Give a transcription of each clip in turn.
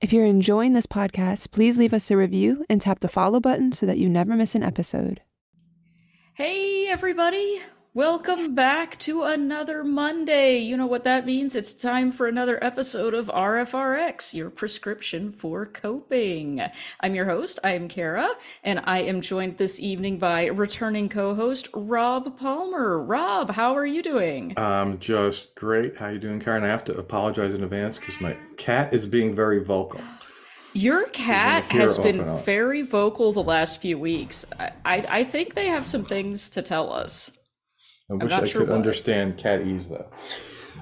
If you're enjoying this podcast, please leave us a review and tap the follow button so that you never miss an episode. Hey, everybody. Welcome back to another Monday. You know what that means? It's time for another episode of RFRX, your prescription for coping. I'm your host, I am Kara, and I am joined this evening by returning co host Rob Palmer. Rob, how are you doing? I'm just great. How are you doing, Karen? I have to apologize in advance because my cat is being very vocal. Your cat has been very vocal the last few weeks. I, I, I think they have some things to tell us. I wish I sure could what. understand cat ease though.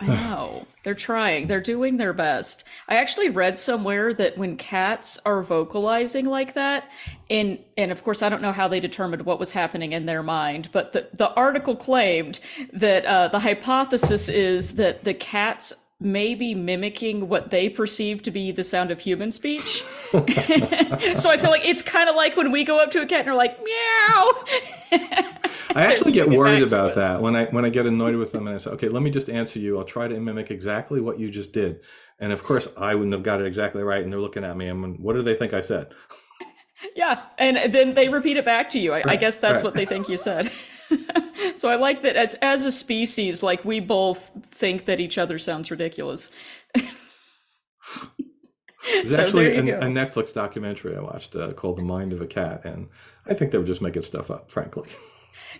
I know. They're trying. They're doing their best. I actually read somewhere that when cats are vocalizing like that, and and of course I don't know how they determined what was happening in their mind, but the, the article claimed that uh, the hypothesis is that the cats maybe mimicking what they perceive to be the sound of human speech. so I feel like it's kind of like when we go up to a cat and are like meow. I actually get worried about that when I when I get annoyed with them and I say, "Okay, let me just answer you. I'll try to mimic exactly what you just did." And of course, I wouldn't have got it exactly right, and they're looking at me. and "What do they think I said?" Yeah, and then they repeat it back to you. I, right, I guess that's right. what they think you said. so I like that as as a species, like we both think that each other sounds ridiculous. There's so actually a, a, Netflix documentary I watched uh, called "The Mind of a Cat," and I think they were just making stuff up, frankly.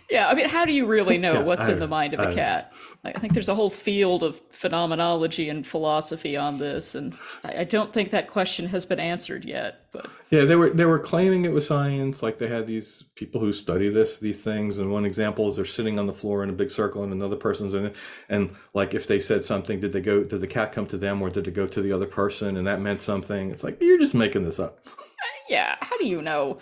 Yeah, I mean, how do you really know yeah, what's I, in the mind of a I, cat? I think there's a whole field of phenomenology and philosophy on this, and I don't think that question has been answered yet. But yeah, they were they were claiming it was science. Like they had these people who study this these things, and one example is they're sitting on the floor in a big circle, and another person's in it, and like if they said something, did they go? Did the cat come to them, or did it go to the other person, and that meant something? It's like you're just making this up. Uh, yeah, how do you know?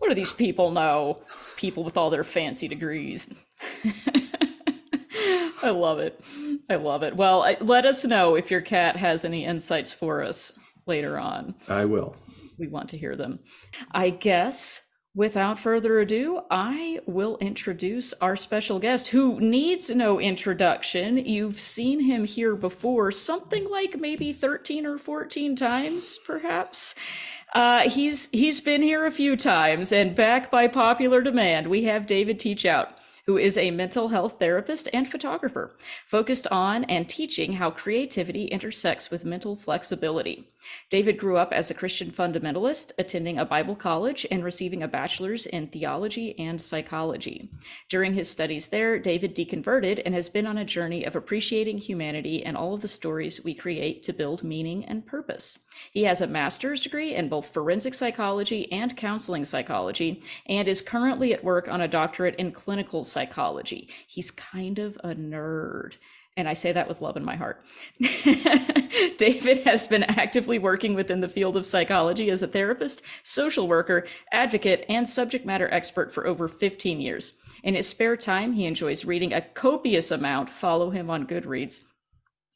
What do these people know? People with all their fancy degrees. I love it. I love it. Well, I, let us know if your cat has any insights for us later on. I will. We want to hear them. I guess without further ado, I will introduce our special guest who needs no introduction. You've seen him here before, something like maybe 13 or 14 times, perhaps. Uh, he's he's been here a few times, and back by popular demand, we have David Teachout who is a mental health therapist and photographer, focused on and teaching how creativity intersects with mental flexibility. David grew up as a Christian fundamentalist, attending a Bible college and receiving a bachelor's in theology and psychology. During his studies there, David deconverted and has been on a journey of appreciating humanity and all of the stories we create to build meaning and purpose. He has a master's degree in both forensic psychology and counseling psychology and is currently at work on a doctorate in clinical psychology. He's kind of a nerd. And I say that with love in my heart. David has been actively working within the field of psychology as a therapist, social worker, advocate, and subject matter expert for over 15 years. In his spare time, he enjoys reading a copious amount. Follow him on Goodreads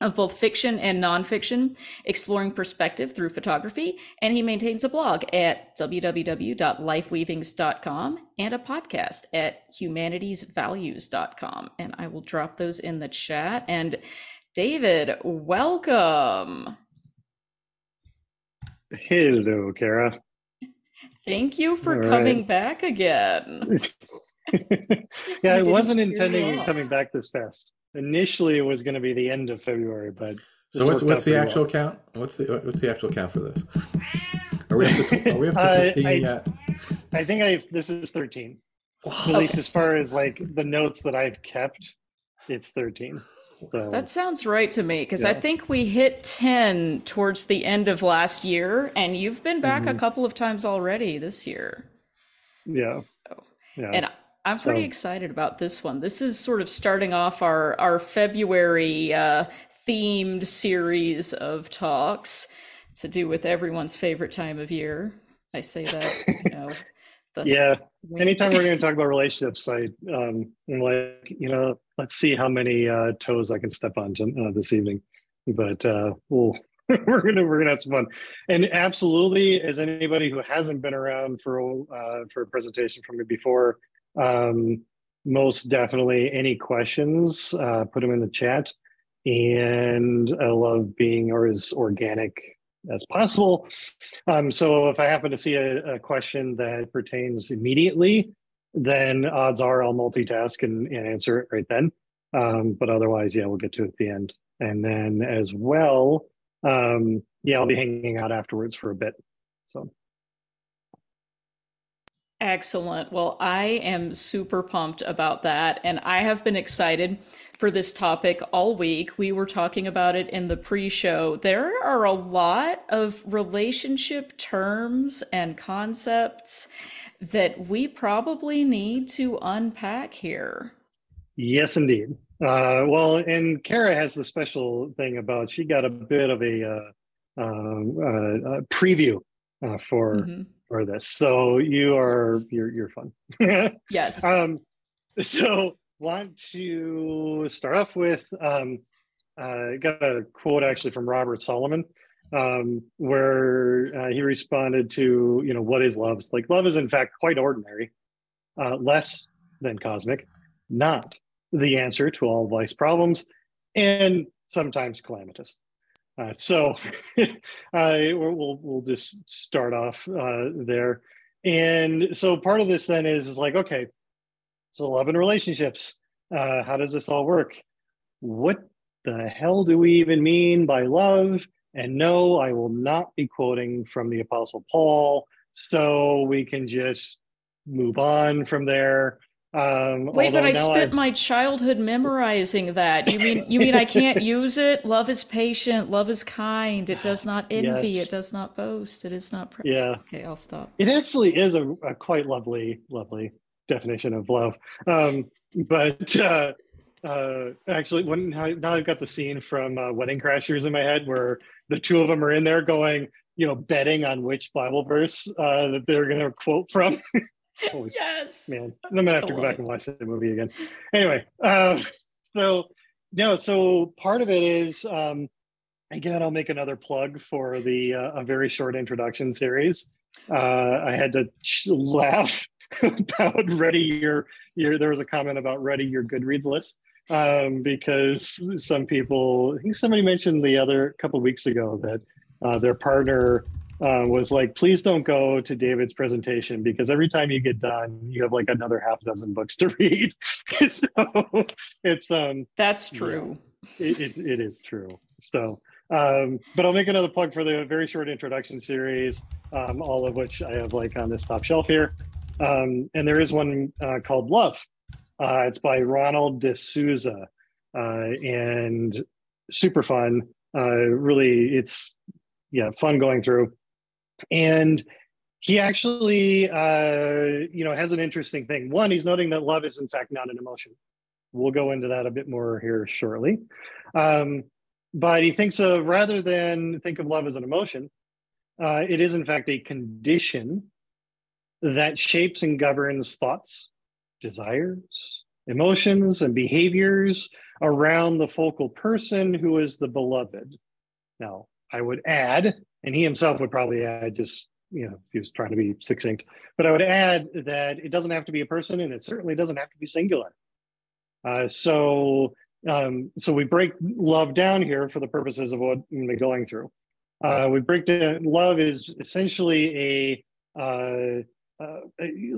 of both fiction and nonfiction, exploring perspective through photography, and he maintains a blog at www.lifeweavings.com and a podcast at humanitiesvalues.com. And I will drop those in the chat. And David, welcome. Hello, Kara. Thank you for All coming right. back again. yeah, I wasn't intending coming back this fast. Initially, it was going to be the end of February, but so what's what's the actual well. count? What's the what's the actual count for this? Are we up to, are we up to fifteen I, yet? I think I this is thirteen. At least as far as like the notes that I've kept, it's thirteen. So that sounds right to me because yeah. I think we hit 10 towards the end of last year, and you've been back mm-hmm. a couple of times already this year. Yeah. So, yeah. And I'm pretty so. excited about this one. This is sort of starting off our our February uh, themed series of talks to do with everyone's favorite time of year. I say that, you know. yeah. Anytime we're going to talk about relationships, I um, I'm like, you know, let's see how many uh, toes I can step on uh, this evening. But uh, we'll we're gonna we're gonna have some fun, and absolutely, as anybody who hasn't been around for uh, for a presentation from me before, um, most definitely any questions, uh, put them in the chat. And I love being or as organic as possible. Um, so if I happen to see a, a, question that pertains immediately, then odds are I'll multitask and, and answer it right then. Um, but otherwise, yeah, we'll get to it at the end. And then as well, um, yeah, I'll be hanging out afterwards for a bit. So. Excellent. Well, I am super pumped about that. And I have been excited for this topic all week. We were talking about it in the pre show. There are a lot of relationship terms and concepts that we probably need to unpack here. Yes, indeed. Uh, well, and Kara has the special thing about she got a bit of a, uh, um, uh, preview uh, for mm-hmm. For this, so you are you're you're fun. yes. Um, so want to start off with um, uh, got a quote actually from Robert Solomon um, where uh, he responded to you know what is love? It's like love is in fact quite ordinary, uh, less than cosmic, not the answer to all life's problems, and sometimes calamitous. Uh, so uh, we'll we'll just start off uh, there, and so part of this then is is like okay, so love and relationships. Uh, how does this all work? What the hell do we even mean by love? And no, I will not be quoting from the Apostle Paul. So we can just move on from there. Um, Wait, but I spent i my childhood memorizing that. You mean you mean I can't use it? Love is patient. Love is kind. It does not envy. Yes. It does not boast. It is not. Pre- yeah. Okay, I'll stop. It actually is a, a quite lovely, lovely definition of love. Um, but uh, uh, actually, when now I've got the scene from uh, Wedding Crashers in my head where the two of them are in there going, you know, betting on which Bible verse uh, that they're going to quote from. Always, yes, man, I'm gonna have to go back and watch the movie again. Anyway, uh, so no, so part of it is um, again, I'll make another plug for the uh, a very short introduction series. Uh, I had to laugh about ready your your there was a comment about ready your goodreads list um, because some people i think somebody mentioned the other couple weeks ago that uh, their partner uh, was like please don't go to david's presentation because every time you get done you have like another half dozen books to read so it's um that's true yeah, it, it, it is true so um, but I'll make another plug for the very short introduction series, um, all of which I have like on this top shelf here. Um, and there is one uh, called Love. Uh, it's by Ronald de Sousa uh, and super fun. Uh, really, it's yeah, fun going through. And he actually, uh, you know, has an interesting thing. One, he's noting that love is in fact not an emotion. We'll go into that a bit more here shortly. Um, but he thinks of rather than think of love as an emotion, uh, it is in fact a condition that shapes and governs thoughts, desires, emotions, and behaviors around the focal person who is the beloved. Now, I would add, and he himself would probably add just, you know, he was trying to be succinct, but I would add that it doesn't have to be a person and it certainly doesn't have to be singular. Uh, so, um, so we break love down here for the purposes of what I'm going through. Uh, we break down love is essentially a uh, uh,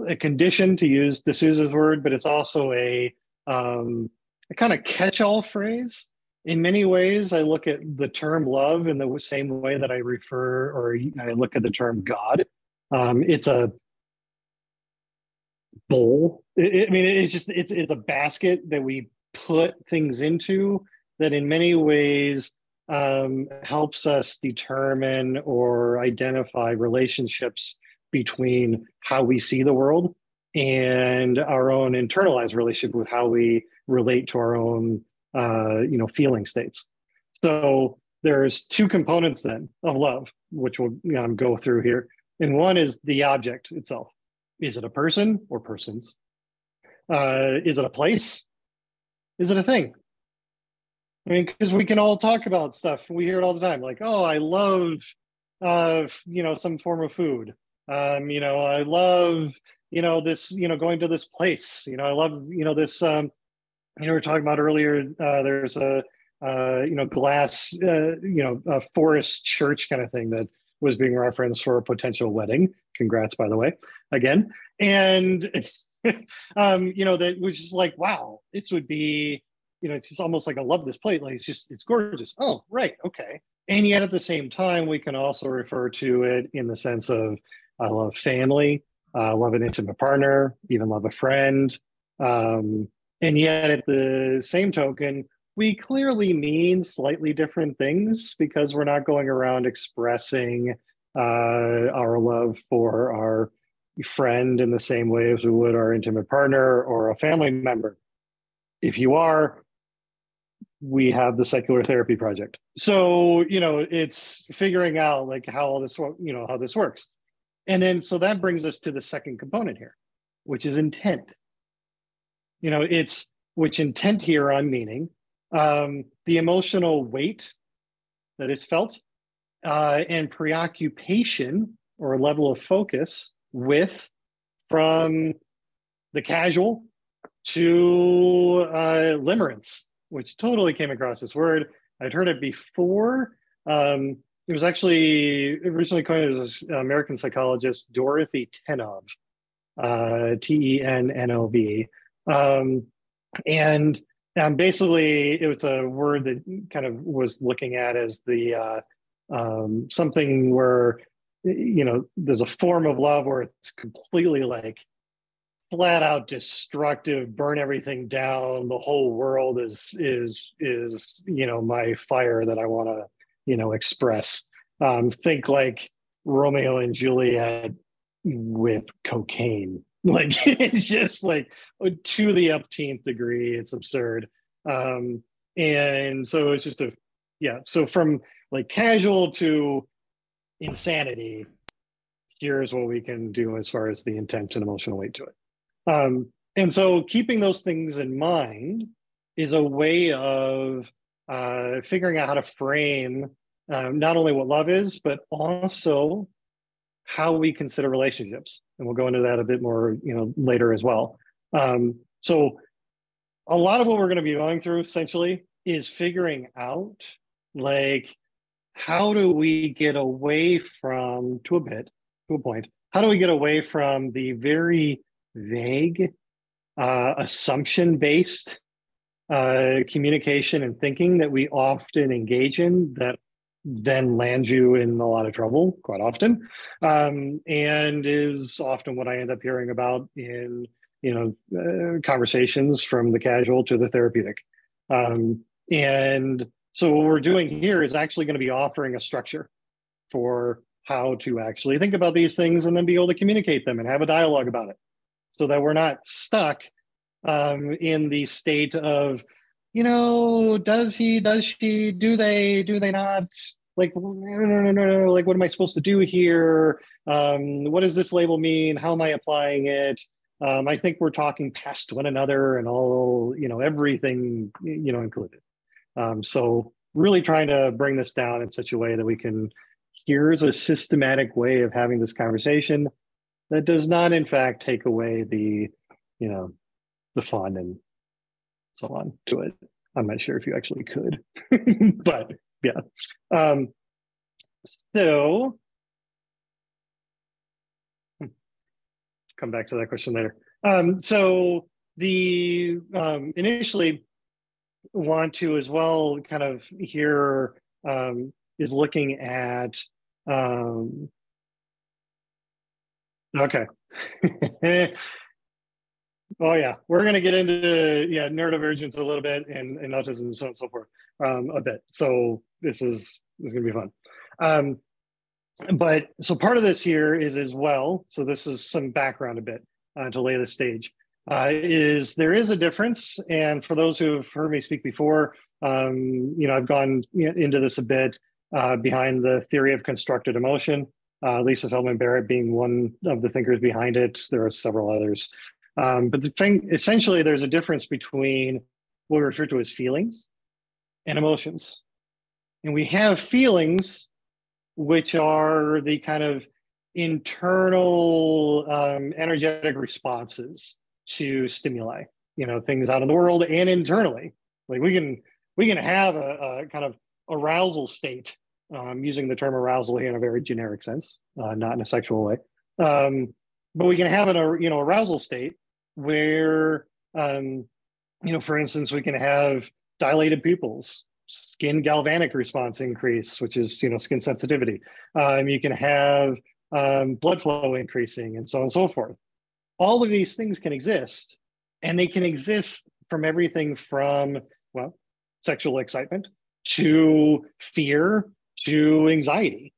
a, condition to use de Sousa's word, but it's also a, um, a kind of catch-all phrase. In many ways, I look at the term love in the same way that I refer or I look at the term God. Um, it's a bowl. It, I mean, it's just it's it's a basket that we put things into that in many ways um, helps us determine or identify relationships between how we see the world and our own internalized relationship with how we relate to our own uh, you know feeling states. So there's two components then of love which we'll go through here. And one is the object itself. Is it a person or persons? Uh, is it a place? Is it a thing? I mean because we can all talk about stuff. We hear it all the time like oh i love uh, you know some form of food. Um, you know, I love, you know, this, you know, going to this place. You know, I love, you know, this, um, you know, we are talking about earlier, uh, there's a, uh, you know, glass, uh, you know, a forest church kind of thing that was being referenced for a potential wedding. Congrats, by the way, again. And um, you know, that was just like, wow, this would be, you know, it's just almost like I love this plate. Like it's just, it's gorgeous. Oh, right, okay. And yet at the same time, we can also refer to it in the sense of I love family, I love an intimate partner, even love a friend. Um, and yet at the same token, we clearly mean slightly different things because we're not going around expressing uh, our love for our friend in the same way as we would our intimate partner or a family member. If you are, we have the secular therapy project. So, you know, it's figuring out like how all this, you know, how this works. And then, so that brings us to the second component here, which is intent. You know, it's which intent here on meaning, um, the emotional weight that is felt, uh, and preoccupation or level of focus with from the casual to uh, limerence, which totally came across this word. I'd heard it before. Um, it was actually originally coined as American psychologist Dorothy Tennov, uh, T E N N O V. Um, and um, basically, it was a word that kind of was looking at as the uh, um, something where you know there's a form of love where it's completely like flat out destructive burn everything down the whole world is is is you know my fire that i want to you know express. Um think like romeo and juliet with cocaine like it's just like to the upteenth degree it's absurd. Um and so it's just a yeah so from like casual to insanity here's what we can do as far as the intent and emotional weight to it. Um, and so keeping those things in mind is a way of uh, figuring out how to frame um, not only what love is but also how we consider relationships and we'll go into that a bit more you know later as well. Um, so a lot of what we're going to be going through essentially is figuring out like how do we get away from, to a bit, to a point, how do we get away from the very vague, uh, assumption based uh, communication and thinking that we often engage in that then lands you in a lot of trouble quite often um, and is often what i end up hearing about in you know uh, conversations from the casual to the therapeutic. Um, and so what we're doing here is actually going to be offering a structure for how to actually think about these things and then be able to communicate them and have a dialogue about it so that we're not stuck um, in the state of, you know, does he, does she, do they, do they not? Like, no, no, no, no, no. Like, what am I supposed to do here? Um, what does this label mean? How am I applying it? Um, I think we're talking past one another and all, you know, everything, you know, included. Um, so really trying to bring this down in such a way that we can, here's a systematic way of having this conversation that does not in fact take away the, you know, the fun and so on to it. I'm not sure if you actually could, but yeah. Um, so hmm, come back to that question later. Um, so the um, initially want to as well kind of here um, is looking at um, okay oh yeah we're going to get into yeah neurodivergence a little bit and, and autism and so on and so forth um, a bit so this is this is going to be fun um, but so part of this here is as well so this is some background a bit uh, to lay the stage uh, is there is a difference. And for those who have heard me speak before, um, you know, I've gone into this a bit uh, behind the theory of constructed emotion. Uh, Lisa Feldman Barrett being one of the thinkers behind it. There are several others. Um, but the thing, essentially, there's a difference between what we refer to as feelings and emotions. And we have feelings, which are the kind of internal um, energetic responses to stimuli, you know, things out in the world and internally. Like we can we can have a, a kind of arousal state um, using the term arousal here in a very generic sense, uh, not in a sexual way. Um, but we can have an, you know arousal state where um, you know, for instance, we can have dilated pupils, skin galvanic response increase, which is you know skin sensitivity. Um, you can have um, blood flow increasing, and so on and so forth. All of these things can exist, and they can exist from everything from well, sexual excitement to fear to anxiety.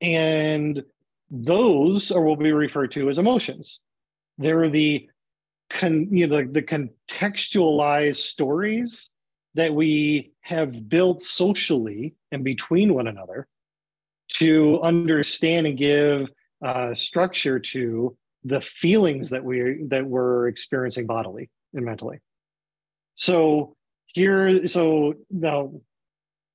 And those are what we refer to as emotions. They're the con, you know, the, the contextualized stories that we have built socially and between one another to understand and give uh, structure to the feelings that we that we're experiencing bodily and mentally. So here, so now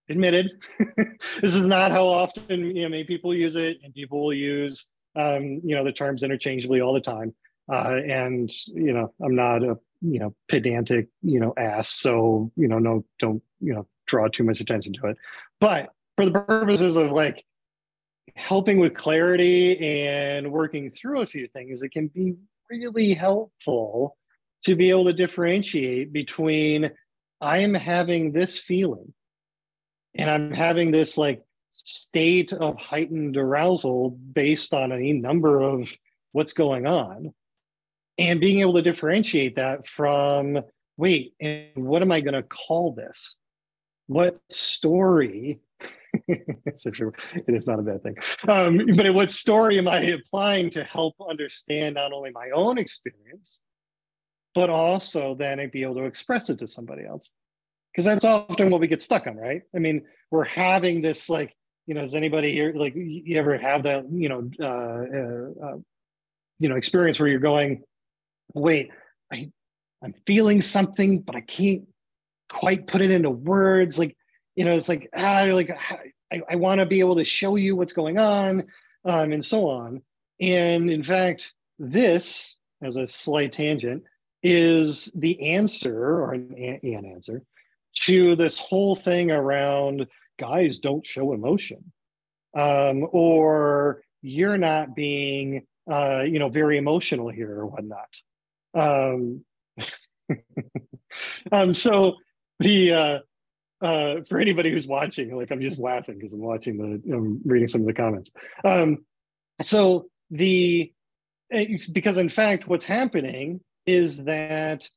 admitted this is not how often you know many people use it and people will use um, you know the terms interchangeably all the time uh, and you know i'm not a you know pedantic you know ass so you know no don't you know draw too much attention to it. But for the purposes of like helping with clarity and working through a few things it can be really helpful to be able to differentiate between i'm having this feeling and i'm having this like state of heightened arousal based on any number of what's going on and being able to differentiate that from wait and what am i going to call this? What story it is a true it is not a bad thing. Um, but what story am i applying to help understand not only my own experience but also then be able to express it to somebody else? Because that's often what we get stuck on right? I mean we're having this like you know does anybody here like you ever have that you know uh, uh, uh, you know experience where you're going wait i i'm feeling something but i can't quite put it into words. Like you know it's like ah like i, I want to be able to show you what's going on um, and so on. And in fact this as a slight tangent is the answer or an, an answer to this whole thing around guys don't show emotion. Um, or you're not being uh, you know very emotional here or whatnot um, um, so the uh, uh, for anybody who's watching like i'm just laughing because i'm watching the i'm reading some of the comments um, so the because in fact what's happening is that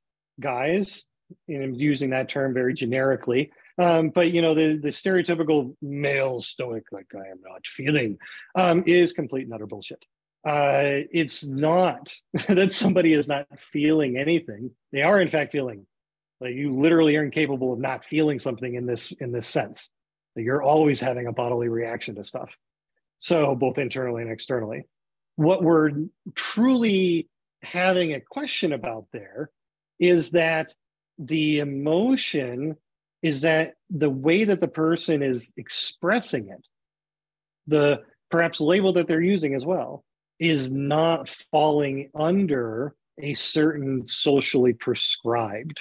guys and I'm using that term very generically. Um, but you know, the the stereotypical male stoic, like I am not feeling, um, is complete and utter bullshit. Uh, it's not that somebody is not feeling anything. They are in fact feeling. Like you literally are incapable of not feeling something in this in this sense. Like you're always having a bodily reaction to stuff. So both internally and externally. What we're truly having a question about there is that the emotion is that the way that the person is expressing it, the perhaps label that they're using as well, is not falling under a certain socially prescribed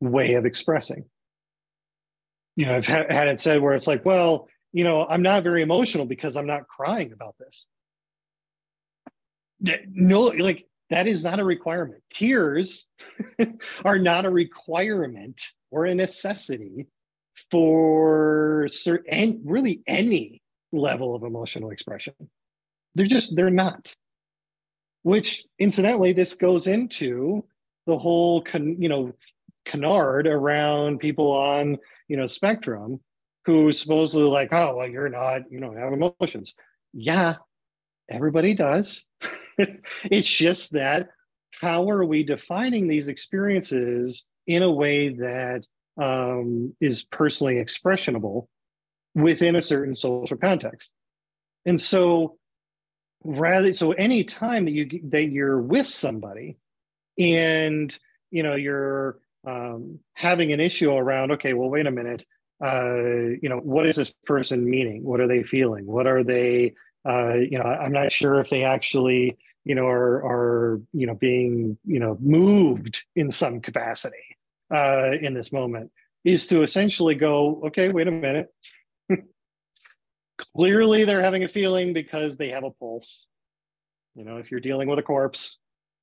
way of expressing. You know, I've ha- had it said where it's like, well, you know, I'm not very emotional because I'm not crying about this. No, like that is not a requirement. Tears are not a requirement or a necessity for certain really any level of emotional expression. They're just they're not. Which incidentally, this goes into the whole con, you know canard around people on you know spectrum who supposedly like oh well you're not you don't have emotions. Yeah everybody does. It's just that how are we defining these experiences in a way that um, is personally expressionable within a certain social context? And so rather so any time that you that you're with somebody and you know you're um, having an issue around okay well wait a minute uh, you know what is this person meaning what are they feeling what are they uh, you know i'm not sure if they actually you know, are are you know being you know moved in some capacity uh, in this moment. is to essentially go, okay, wait a minute. Clearly, they're having a feeling because they have a pulse. You know, if you're dealing with a corpse,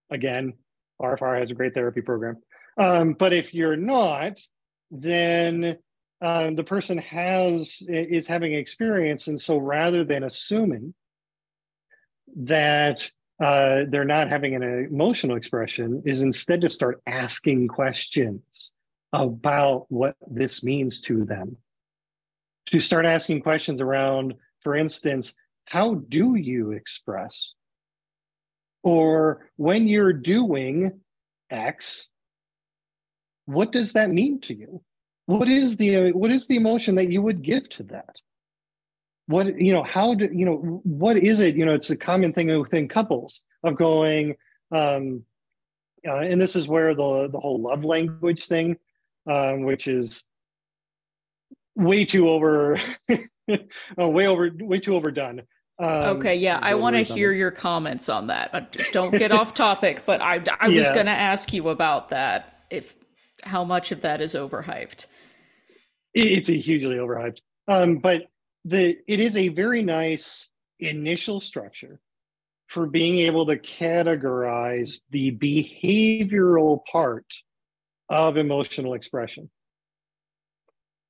again, RFR has a great therapy program. Um, but if you're not, then um, the person has is having experience, and so rather than assuming that uh, they're not having an emotional expression, is instead to start asking questions about what this means to them. To start asking questions around, for instance, how do you express? Or when you're doing X, what does that mean to you? What is the what is the emotion that you would give to that? What you know, how do you know what is it? You know, it's a common thing within couples of going, um, uh, and this is where the the whole love language thing, um, which is way too over, uh, way over, way too overdone. Um, okay, yeah, I want to hear your comments on that. Uh, don't get off topic, but I, I was yeah. going to ask you about that. If how much of that is overhyped? It's a hugely overhyped, um, but the it is a very nice initial structure for being able to categorize the behavioral part of emotional expression.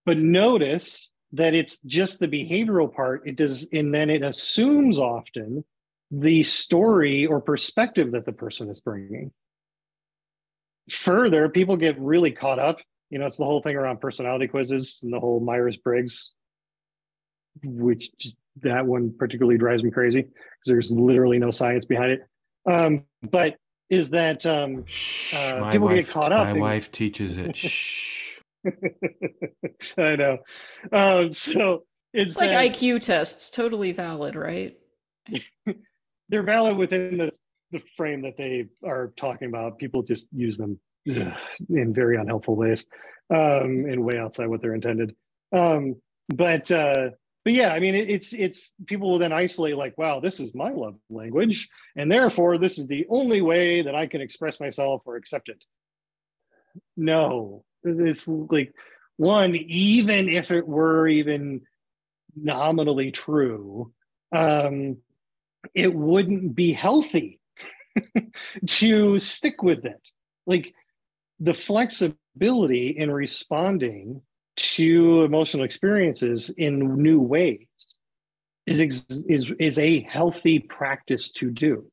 But notice that it's just the behavioral part. It does and then it assumes often the story or perspective that the person is bringing. Further people get really caught up. You know it's the whole thing around personality quizzes and the whole myers-briggs which that one particularly drives me crazy because there's literally no science behind it. Um, but is that um, Shh, uh, people get caught up my and, wife teaches it. Shh. I know. Um, so it's, it's like that, IQ tests, totally valid, right? they're valid within the, the frame that they are talking about. People just use them ugh, in very unhelpful ways, um, and way outside what they're intended. Um, but uh, but yeah, I mean, it, it's it's people will then isolate like, wow, this is my love language, and therefore this is the only way that I can express myself or accept it. No, it's like one, even if it were even nominally true, um, it wouldn't be healthy to stick with it. Like the flexibility in responding to emotional experiences in new ways is is is a healthy practice to do.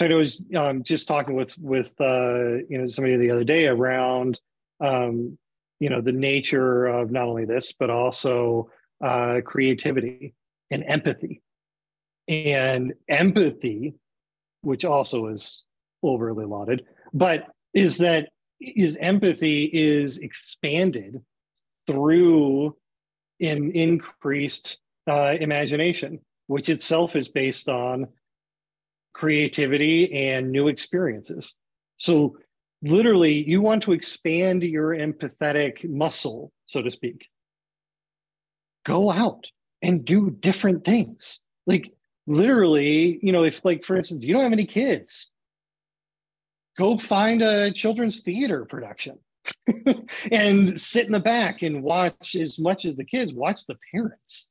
I was um, just talking with with uh, you know somebody the other day around um, you know the nature of not only this but also uh, creativity and empathy. And empathy which also is overly lauded but is that is empathy is expanded through an increased uh, imagination which itself is based on creativity and new experiences. So literally you want to expand your empathetic muscle so to speak. Go out and do different things. Like literally you know if like for instance you don't have any kids go find a children's theater production and sit in the back and watch as much as the kids watch the parents.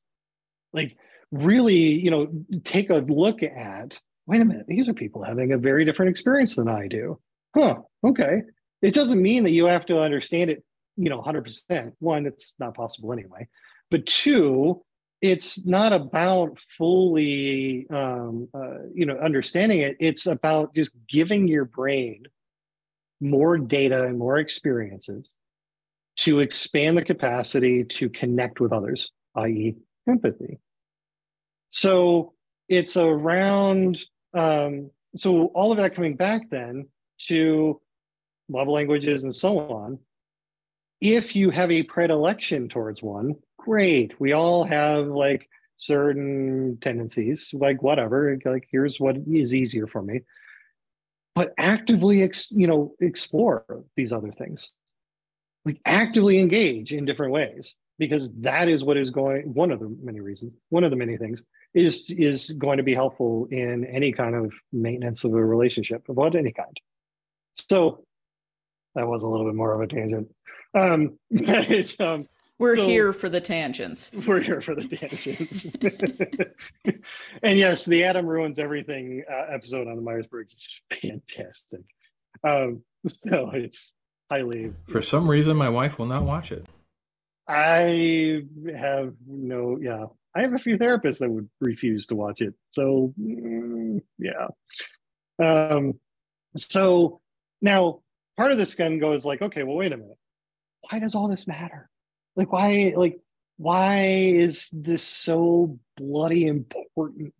Like really you know take a look at wait a minute these are people having a very different experience than i do huh, okay. It doesn't mean that you have to understand it, you know, 100%. One, it's not possible anyway. But two, it's not about fully, um, uh, you know, understanding it. It's about just giving your brain more data and more experiences to expand the capacity to connect with others, i.e., empathy. So it's around, um, so all of that coming back then to love languages and so on. If you have a predilection towards one, great. We all have like certain tendencies, like whatever, like here's what is easier for me. But actively, ex, you know, explore these other things. Like actively engage in different ways because that is what is going one of the many reasons one of the many things is is going to be helpful in any kind of maintenance of a relationship of any kind so that was a little bit more of a tangent. Um, but, um, we're so, here for the tangents. We're here for the tangents. and yes, the Adam ruins everything uh, episode on the Myers Briggs is fantastic. Um, so it's highly. For some reason, my wife will not watch it. I have no, yeah. I have a few therapists that would refuse to watch it. So, mm, yeah. Um, so now part of this gun goes like, okay, well, wait a minute. Why does all this matter? Like, why, like, why is this so bloody important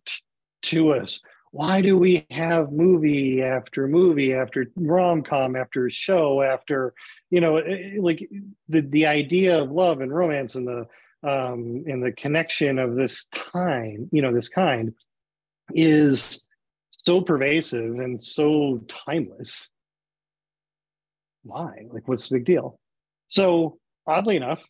to us? Why do we have movie after movie after rom com after show after, you know, eh, eh, like the the idea of love and romance and the um, and the connection of this kind, you know, this kind is so pervasive and so timeless. Why? Like, what's the big deal? So, oddly enough,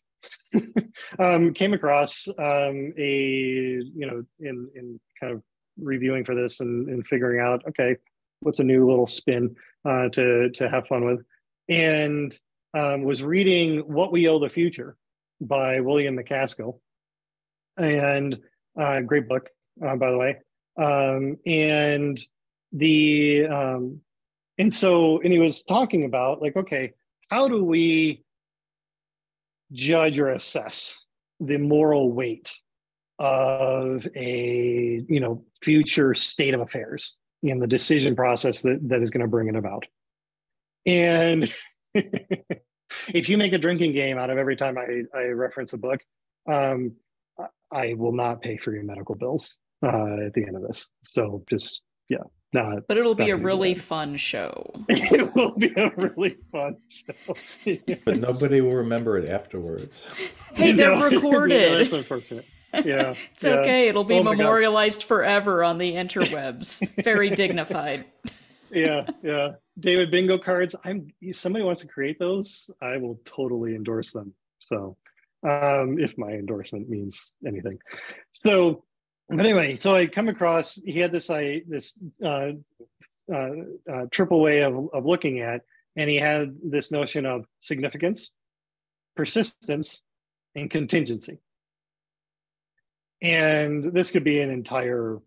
um, came across um, a you know in in kind of reviewing for this and, and figuring out okay what's a new little spin uh, to to have fun with and um, was reading what we owe the future by william macaskill and uh, great book uh, by the way um, and the um, and so and he was talking about like okay how do we judge or assess the moral weight of a you know future state of affairs in the decision process that, that is going to bring it about? And if you make a drinking game out of every time i, I reference a book um, i will not pay for your medical bills uh, at the end of this. So just yeah not, but it'll be a really fun show. it will be a really fun show. yeah. But nobody will remember it afterwards. Hey, they're know, recorded. yeah, that's unfortunate. Yeah, it's yeah. okay. It'll be oh memorialized forever on the interwebs. Very dignified. yeah, yeah. David bingo cards. I'm. Somebody wants to create those. I will totally endorse them. So, um, if my endorsement means anything. So but anyway, so I come across he had this I this uh, uh, uh, triple way of of looking at, and he had this notion of significance, persistence, and contingency. And this could be an entire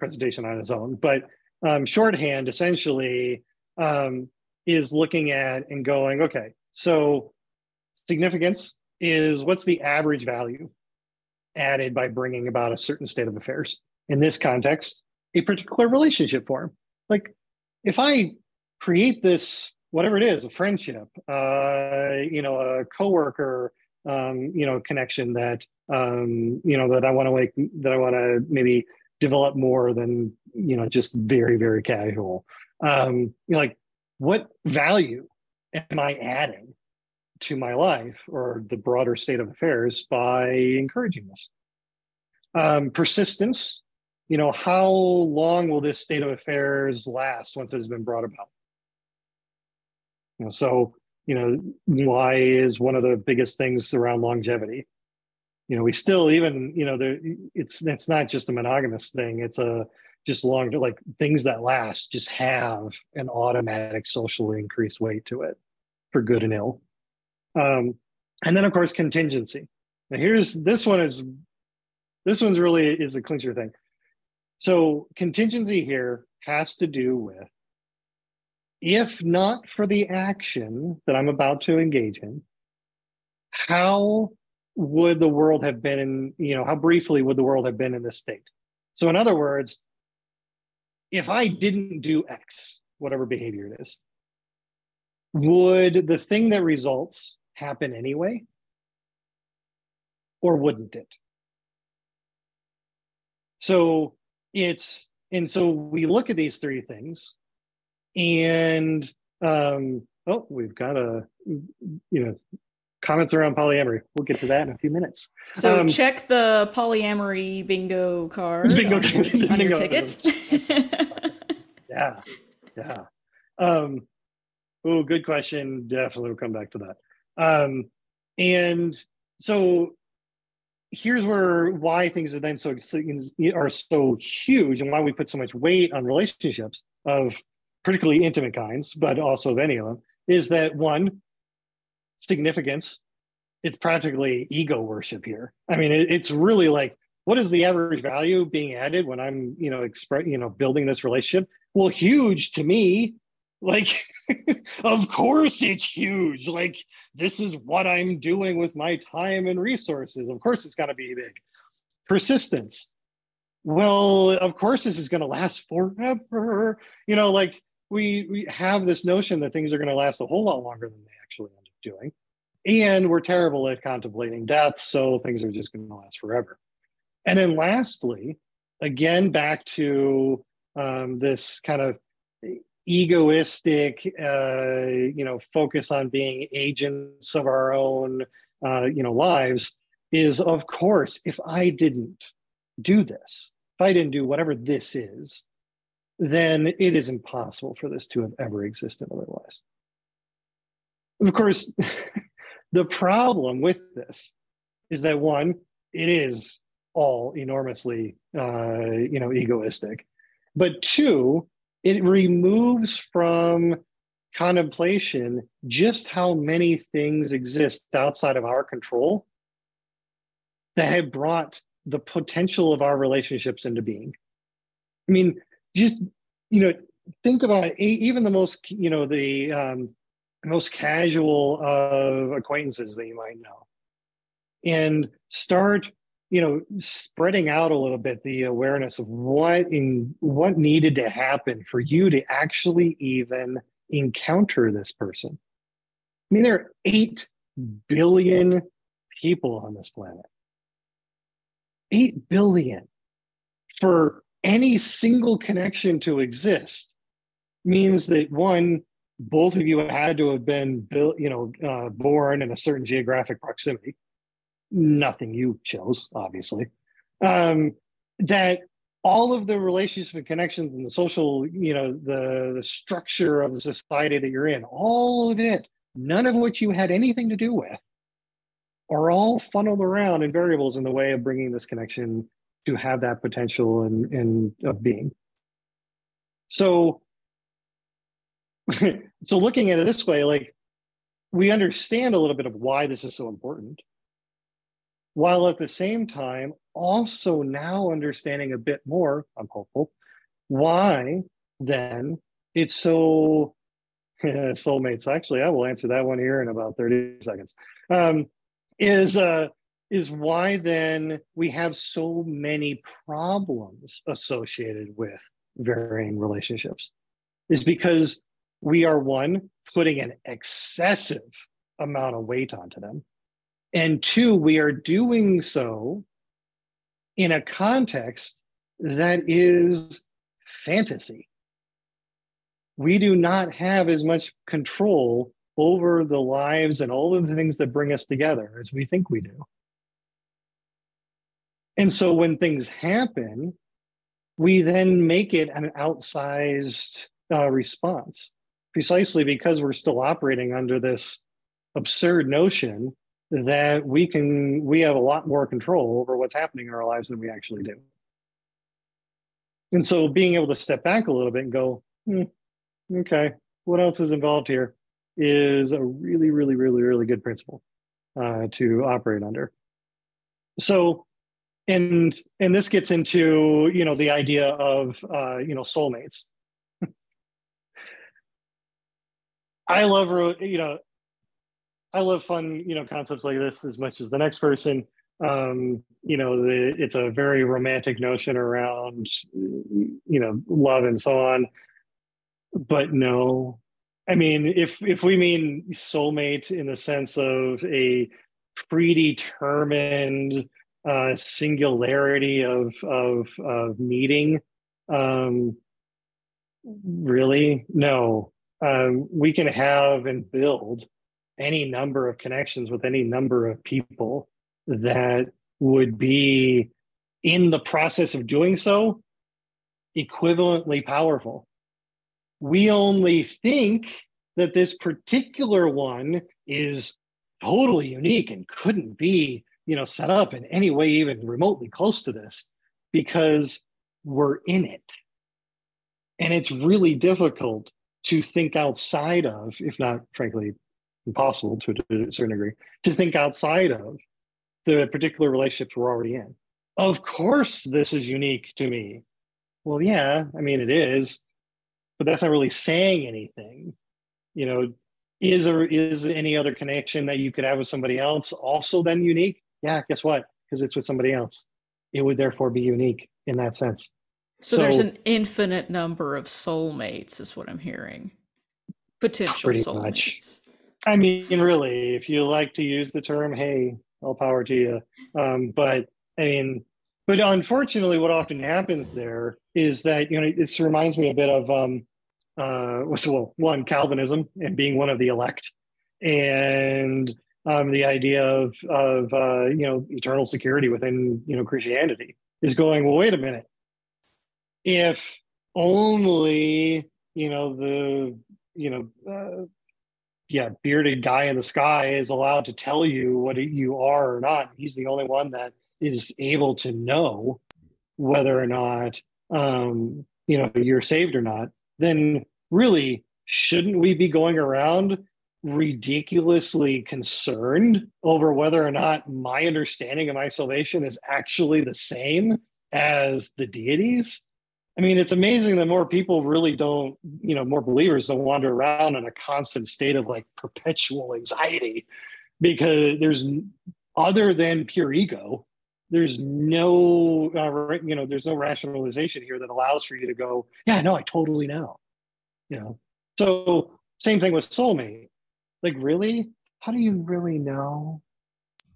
presentation on its own, but um, shorthand essentially um, is looking at and going, okay, so significance is what's the average value added by bringing about a certain state of affairs. In this context, a particular relationship form. Like if I create this, whatever it is, a friendship, uh, you know, a coworker, um, you know, connection that, um, you know, that I want to like, that I want to maybe develop more than, you know, just very, very casual. Um, you know, like what value am I adding to my life or the broader state of affairs by encouraging this. Um, persistence, you know, how long will this state of affairs last once it has been brought about? You know, so, you know, why is one of the biggest things around longevity. You know, we still even, you know, there it's it's not just a monogamous thing, it's a just long like things that last just have an automatic socially increased weight to it for good and ill um, and then of course contingency. Now here's this one is this one's really is a clincher thing. So contingency here has to do with if not for the action that I'm about to engage in, how would the world have been in, you know, how briefly would the world have been in this state? So, in other words, if I didn't do X, whatever behavior it is, would the thing that results happen anyway? Or wouldn't it? So it's, and so we look at these three things and, um, oh, we've got a, you know, comments around polyamory. We'll get to that in a few minutes. So um, check the polyamory bingo card bingo, on, your, on your tickets. yeah, yeah. Um, oh, good question. Definitely we'll come back to that. Um, and so here's where why things are then so are so huge and why we put so much weight on relationships of particularly intimate kinds, but also of any of them, is that one, significance. It's practically ego worship here. I mean, it, it's really like, what is the average value being added when I'm, you know, express, you know, building this relationship? Well, huge to me. Like, of course it's huge. Like, this is what I'm doing with my time and resources. Of course it's got to be big. Persistence. Well, of course this is going to last forever. You know, like we we have this notion that things are going to last a whole lot longer than they actually end up doing. And we're terrible at contemplating death, so things are just going to last forever. And then lastly, again, back to um, this kind of egoistic, uh, you know, focus on being agents of our own, uh, you know, lives is, of course, if I didn't do this, if I didn't do whatever this is, then it is impossible for this to have ever existed otherwise. Of course, the problem with this is that one, it is all enormously, uh, you know, egoistic, but two, it removes from contemplation just how many things exist outside of our control that have brought the potential of our relationships into being. I mean, just you know, think about it, even the most you know the um, most casual of acquaintances that you might know, and start you know spreading out a little bit the awareness of what in what needed to happen for you to actually even encounter this person. I mean there are 8 billion people on this planet. 8 billion. For any single connection to exist means that one both of you had to have been built you know uh, born in a certain geographic proximity nothing. You chose, obviously, um, that all of the relationships and connections and the social, you know, the, the structure of the society that you're in, all of it, none of which you had anything to do with, are all funneled around in variables in the way of bringing this connection to have that potential and, and of being. So, so looking at it this way, like we understand a little bit of why this is so important while at the same time also now understanding a bit more, I'm hopeful, why then it's so soulmates. Actually, I will answer that one here in about 30 seconds. Um, is uh, is why then we have so many problems associated with varying relationships is because we are one putting an excessive amount of weight onto them and two, we are doing so in a context that is fantasy. We do not have as much control over the lives and all of the things that bring us together as we think we do. And so when things happen, we then make it an outsized uh, response precisely because we're still operating under this absurd notion that we can we have a lot more control over what's happening in our lives than we actually do. And so being able to step back a little bit and go hmm, okay what else is involved here? is a really really really really good principle uh, to operate under. So and and this gets into you know the idea of uh, you know soulmates. I love you know I love fun, you know, concepts like this as much as the next person. Um, you know, the, it's a very romantic notion around, you know, love and so on. But no, I mean, if if we mean soulmate in the sense of a predetermined uh, singularity of of of meeting, um, really, no. Um, we can have and build any number of connections with any number of people that would be in the process of doing so equivalently powerful. We only think that this particular one is totally unique and couldn't be, you know, set up in any way even remotely close to this because we're in it. And it's really difficult to think outside of, if not frankly impossible to a certain degree to think outside of the particular relationships we're already in. Of course, this is unique to me. Well, yeah, I mean, it is, but that's not really saying anything. You know, is there is any other connection that you could have with somebody else also then unique? Yeah, guess what? Because it's with somebody else. It would therefore be unique in that sense. So, so there's an infinite number of soulmates, is what I'm hearing. Potential soulmates. Much. I mean, really, if you like to use the term, hey, all power to you. Um, but I mean, but unfortunately, what often happens there is that you know this reminds me a bit of um, uh, well, one Calvinism and being one of the elect, and um, the idea of of uh, you know eternal security within you know Christianity is going. Well, wait a minute. If only you know the you know uh, yeah bearded guy in the sky is allowed to tell you what you are or not. He's the only one that is able to know whether or not um, you know you're saved or not. Then really shouldn't we be going around ridiculously concerned over whether or not my understanding of my salvation is actually the same as the deities. I mean, it's amazing that more people really don't, you know, more believers don't wander around in a constant state of like perpetual anxiety because there's other than pure ego, there's no, uh, you know, there's no rationalization here that allows for you to go, yeah, no, I totally know, you know. So same thing with soulmate like, really? How do you really know?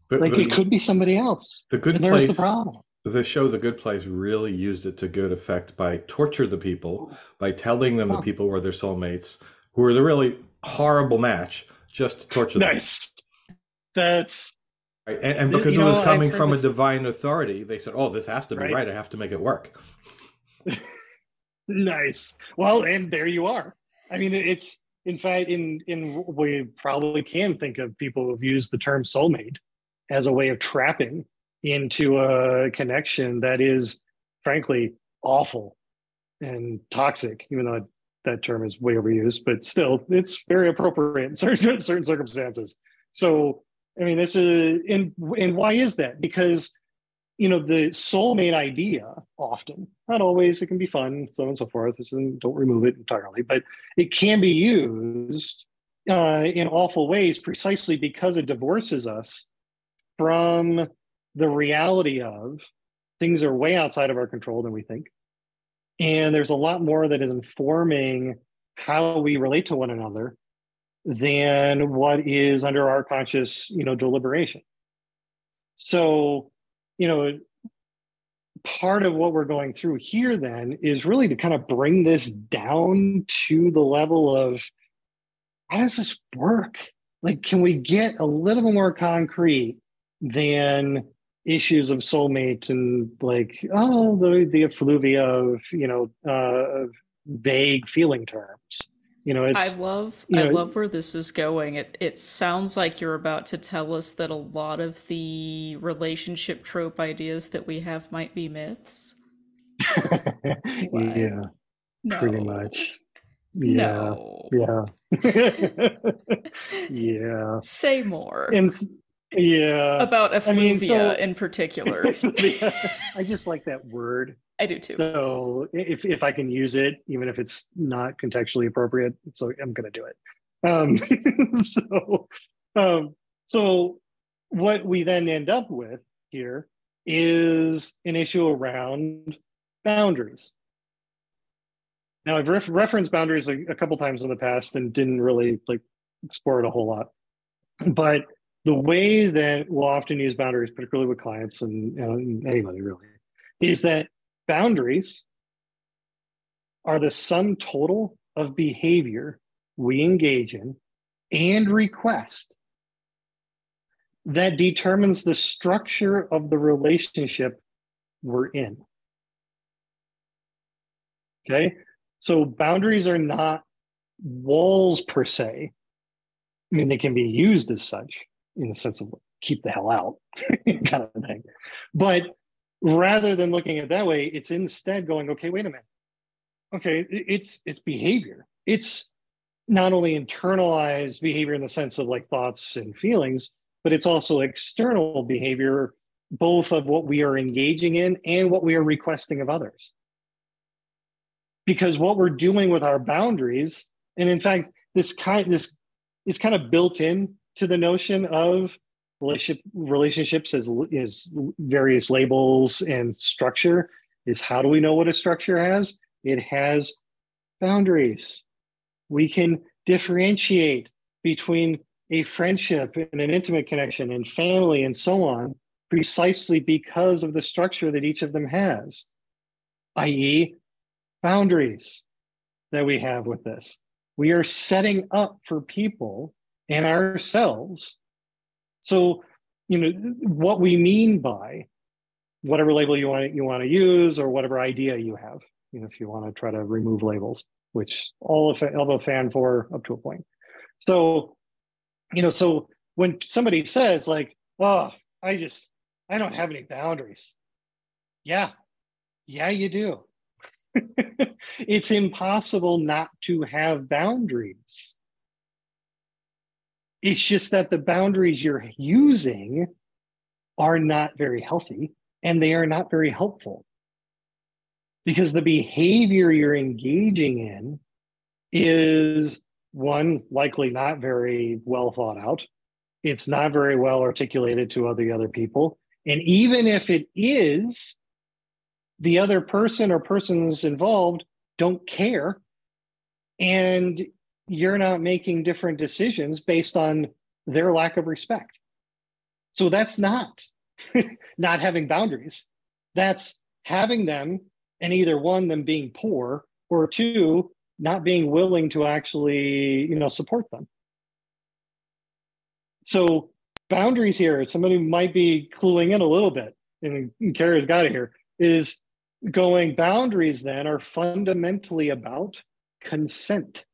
But like, the, it could be somebody else. The good place. The problem. The show The Good Place really used it to good effect by torture the people by telling them the people were their soulmates who were the really horrible match just to torture them. Nice. That's Right. And, and, because it was coming from this. a divine authority, they said, "Oh, this has to be right. right. I have to make it work." nice. Well, and there you are. I mean, it's in fact, in in we probably can think of people who've used the term soulmate as a way of trapping into a connection that is, frankly, awful and toxic. Even though that term is way overused, but still, it's very appropriate in certain certain circumstances. So, I mean, this is and and why is that? Because you know the soulmate idea often not always it can be fun so on and so forth this isn't, don't remove it entirely but it can be used uh, in awful ways precisely because it divorces us from the reality of things are way outside of our control than we think and there's a lot more that is informing how we relate to one another than what is under our conscious you know deliberation so you know, part of what we're going through here then is really to kind of bring this down to the level of how does this work? Like, can we get a little more concrete than issues of soulmate and like, oh, the, the effluvia of, you know, uh, vague feeling terms? you know i love i know, love where this is going. It it sounds like you're about to tell us that a lot of the relationship trope ideas that we have might be myths. Yeah no. pretty much. Yeah no. yeah yeah. Say more. And yeah about effluvia I mean, so, in particular i just like that word I do too. So if, if I can use it, even if it's not contextually appropriate, so I'm going to do it. Um, so, um, so what we then end up with here is an issue around boundaries. Now I've ref- referenced boundaries a, a couple times in the past and didn't really like explore it a whole lot, but the way that we'll often use boundaries, particularly with clients and know, anybody really, is that Boundaries are the sum total of behavior we engage in and request that determines the structure of the relationship we're in. Okay, so boundaries are not walls per se. I mean, they can be used as such in the sense of keep the hell out kind of thing. But rather than looking at it that way it's instead going okay wait a minute okay it's it's behavior it's not only internalized behavior in the sense of like thoughts and feelings, but it's also external behavior, both of what we are engaging in and what we are requesting of others. Because what we're doing with our boundaries, and in fact, this kind this is kind of built in to the notion of relationship relationships as, as various labels and structure is how do we know what a structure has? It has boundaries. We can differentiate between a friendship and an intimate connection and family and so on precisely because of the structure that each of them has, i.e., boundaries that we have with this. We are setting up for people and ourselves. So, you know, what we mean by whatever label you want you want to use or whatever idea you have, you know, if you want to try to remove labels, which all of, a fan for up to a point. So, you know, so when somebody says like, "Oh, I just I don't have any boundaries," yeah, yeah, you do. it's impossible not to have boundaries. It's just that the boundaries you're using are not very healthy and they are not very helpful. Because the behavior you're engaging in is one likely not very well thought out. It's not very well articulated to other other people. And even if it is the other person or persons involved don't care. And you're not making different decisions based on their lack of respect. So that's not not having boundaries. That's having them and either one them being poor or two not being willing to actually you know support them. So boundaries here somebody might be cluing in a little bit and Carrie's got it here is going boundaries then are fundamentally about consent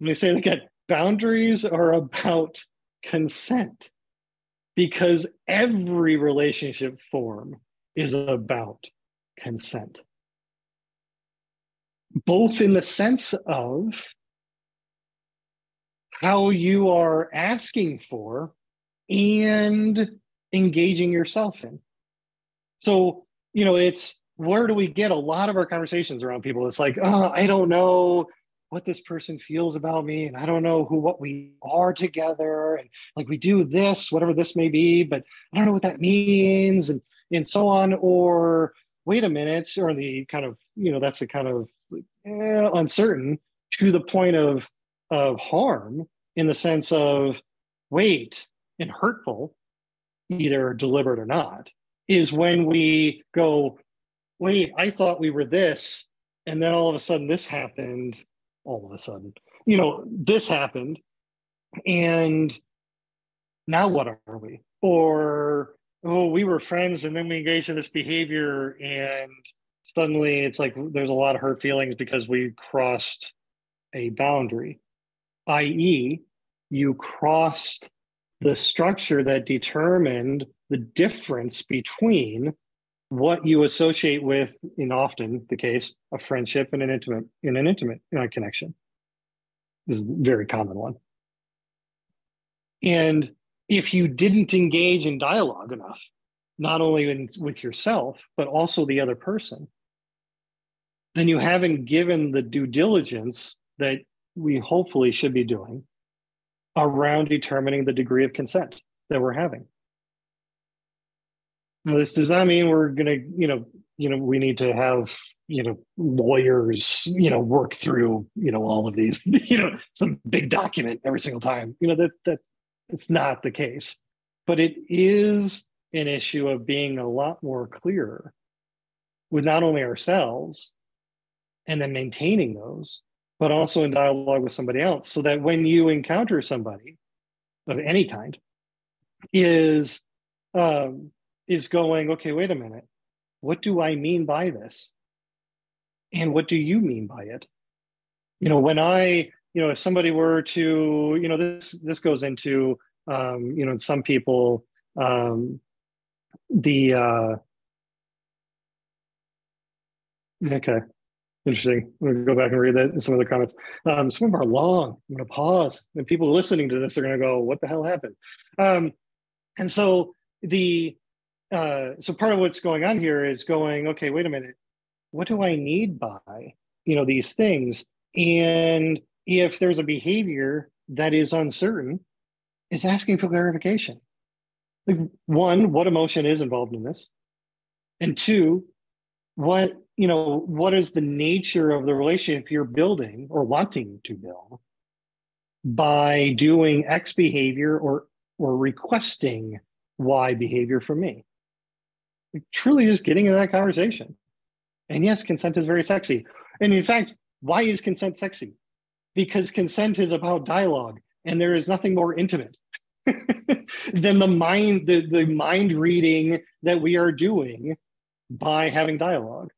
let me say it again. Boundaries are about consent because every relationship form is about consent. Both in the sense of how you are asking for and engaging yourself in. So, you know, it's where do we get a lot of our conversations around people? It's like, oh, I don't know what this person feels about me, and I don't know who what we are together, and like we do this, whatever this may be, but I don't know what that means, and and so on. Or wait a minute, or the kind of you know that's the kind of eh, uncertain to the point of of harm in the sense of wait and hurtful, either deliberate or not is when we go, wait, I thought we were this. And then all of a sudden this happened. All of a sudden, you know, this happened. And now what are we? Or, oh, we were friends and then we engaged in this behavior and suddenly it's like there's a lot of hurt feelings because we crossed a boundary, i.e., you crossed the structure that determined the difference between what you associate with, in often the case, a friendship and an intimate in an intimate uh, connection is a very common one. And if you didn't engage in dialogue enough, not only in, with yourself, but also the other person, then you haven't given the due diligence that we hopefully should be doing around determining the degree of consent that we're having. Now, this does not mean we're going to, you know, you know, we need to have, you know, lawyers, you know, work through, you know, all of these, you know, some big document every single time. You know that that it's not the case, but it is an issue of being a lot more clear with not only ourselves and then maintaining those, but also in dialogue with somebody else, so that when you encounter somebody of any kind, is um, is going, okay, wait a minute. What do I mean by this? And what do you mean by it? You know, when I, you know, if somebody were to, you know, this this goes into, um, you know, some people, um, the uh, okay, Interesting. I'm to go back and read that in some of the comments. Um, some of them are long. I'm to pause, and people listening to this are to go, "What the hell happened?" Um, and so the uh, so part of what's going on here is going, okay, wait a minute, what do I need by you know these things? And if there's a behavior that is uncertain, it's asking for clarification. Like one, what emotion is involved in this? And two, what you know what is the nature of the relationship you're building or wanting to build by doing x behavior or or requesting y behavior from me truly just getting into that conversation. And yes consent is very sexy. And in fact why is consent sexy? Because consent is about dialogue and there is nothing more intimate than the mind the, the mind reading that we are doing by having dialogue.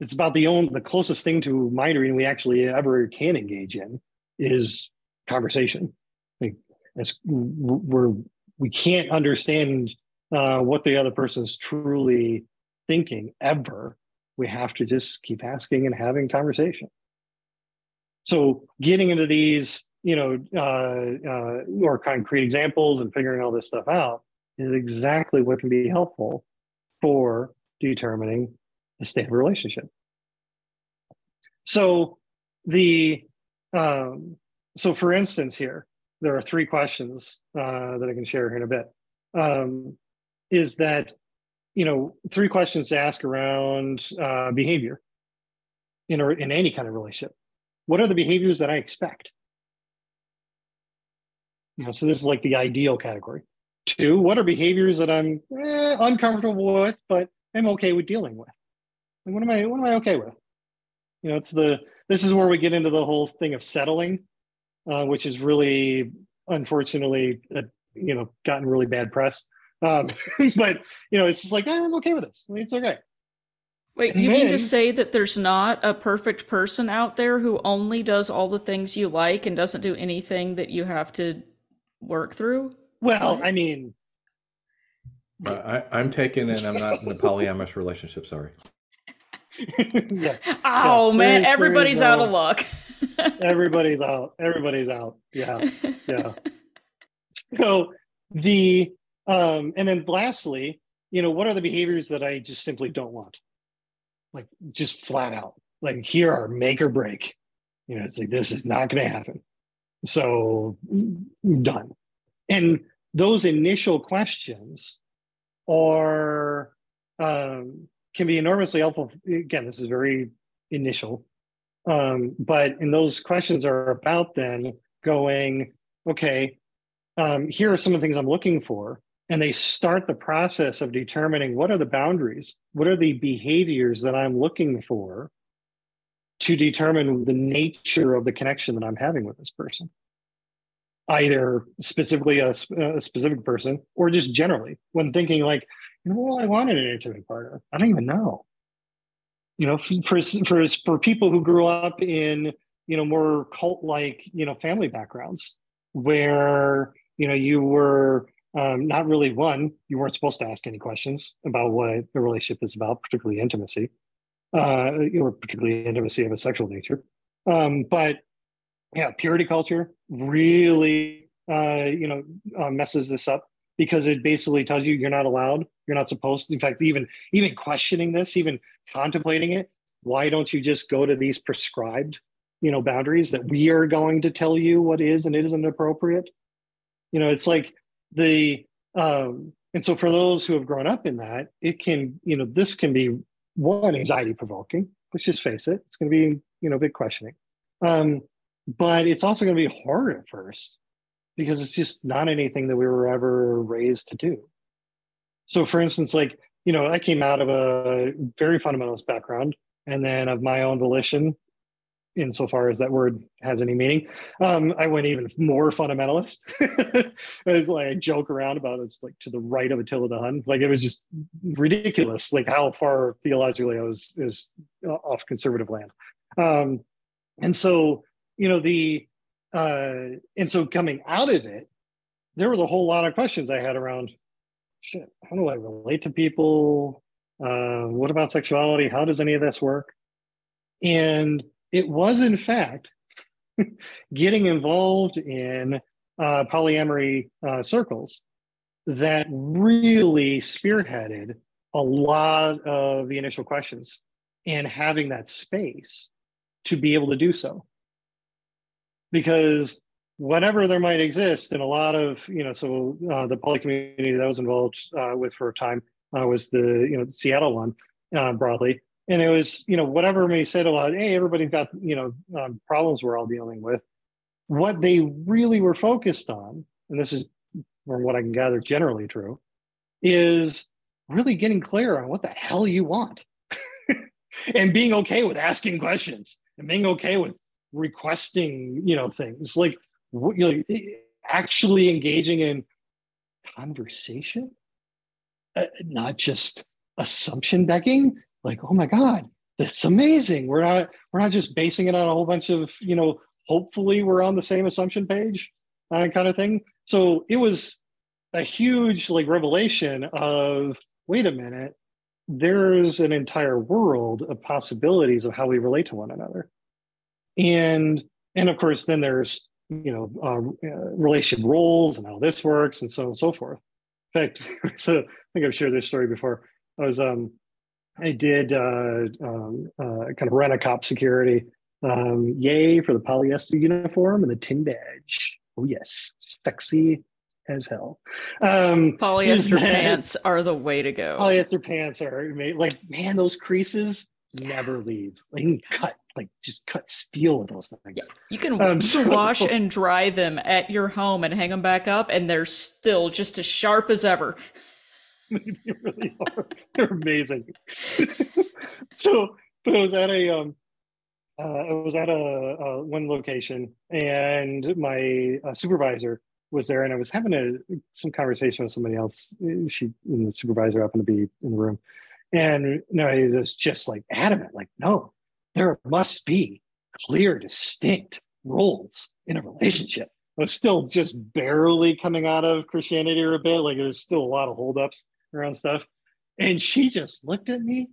It's about the only the closest thing to mind reading we actually ever can engage in is conversation. Like as we're we can't understand uh, what the other person's truly thinking ever. We have to just keep asking and having conversation. So getting into these, you know, uh, uh, more concrete examples and figuring all this stuff out is exactly what can be helpful for determining the state of a relationship. So the um, so for instance here, there are three questions uh, that I can share here in a bit. Um, is that you know three questions to ask around uh, behavior in a, in any kind of relationship. What are the behaviors that I expect? You know, so this is like the ideal category. Two, what are behaviors that I'm eh, uncomfortable with, but I'm okay with dealing with? And what am I what am I okay with? You know, it's the this is where we get into the whole thing of settling, uh, which is really unfortunately uh, you know gotten really bad press. Um, but you know, it's just like eh, I'm okay with this. I mean, it's okay. Wait, and you then, mean to say that there's not a perfect person out there who only does all the things you like and doesn't do anything that you have to work through? Well, I mean, uh, I, am taken and I'm not in a polyamorous relationship. Sorry. yeah. Oh yeah, man, everybody's out of luck. everybody's out. Everybody's out. Yeah. Yeah. so the um and then lastly, you know, what are the behaviors that I just simply don't want? Like just flat out. Like here are make or break. You know, it's like this is not gonna happen. So done. And those initial questions are um can be enormously helpful. Again, this is very initial, um, but in those questions are about then going, okay, um, here are some of the things I'm looking for. And they start the process of determining what are the boundaries, what are the behaviors that I'm looking for to determine the nature of the connection that I'm having with this person. Either specifically a, a specific person or just generally when thinking like, you know, well, I wanted an intimate partner. I don't even know. You know, for for for people who grew up in you know more cult like you know family backgrounds where you know you were um, not really one. You weren't supposed to ask any questions about what the relationship is about particularly intimacy. Uh or particularly intimacy of a sexual nature. Um but yeah purity culture really uh you know uh, messes this up because it basically tells you you're not allowed you're not supposed to in fact even even questioning this even contemplating it why don't you just go to these prescribed you know boundaries that we are going to tell you what is and it isn't appropriate? You know it's like the um and so for those who have grown up in that it can you know this can be one anxiety provoking let's just face it it's going to be you know big questioning um but it's also going to be hard at first because it's just not anything that we were ever raised to do. So, for instance, like, you know, I came out of a very fundamentalist background and then of my own volition, insofar as that word has any meaning, um, I went even more fundamentalist. it's like I joke around about it's like to the right of Attila the Hun. Like it was just ridiculous, like how far theologically I was is off conservative land. Um, and so, you know, the uh, and so coming out of it, there was a whole lot of questions I had around shit, how do I relate to people? Uh, what about sexuality? How does any of this work? And it was, in fact, getting involved in uh, polyamory uh, circles that really spearheaded a lot of the initial questions and having that space to be able to do so. Because whatever there might exist in a lot of, you know, so uh, the poly community that I was involved uh, with for a time uh, was the, you know, Seattle one uh, broadly. And it was, you know, whatever may say a lot, hey, everybody's got, you know, um, problems we're all dealing with. What they really were focused on, and this is from what I can gather generally true, is really getting clear on what the hell you want and being okay with asking questions and being okay with requesting you know things like you know, actually engaging in conversation uh, not just assumption begging like oh my god that's amazing we're not we're not just basing it on a whole bunch of you know hopefully we're on the same assumption page uh, kind of thing so it was a huge like revelation of wait a minute, there's an entire world of possibilities of how we relate to one another. And and of course, then there's you know uh, uh, relationship roles and how this works and so on and so forth. In fact, so I think I've shared this story before. I was um I did uh, um, uh, kind of rent a cop security. Um, yay for the polyester uniform and the tin badge. Oh yes, sexy as hell. Um, polyester pants are the way to go. Polyester pants are like man, those creases never leave. Like cut like just cut steel with those things. Yeah. You can, um, so, wash and dry them at your home and hang them back up, and they're still just as sharp as ever. they really are. They're amazing. so, but I was at a um, uh, I was at a, a one location, and my uh, supervisor was there and I was having a some conversation with somebody else. She and the supervisor happened to be in the room. And you know, he was just like adamant, like, no, there must be clear, distinct roles in a relationship. I was still just barely coming out of Christianity or a bit, like there's still a lot of holdups around stuff. And she just looked at me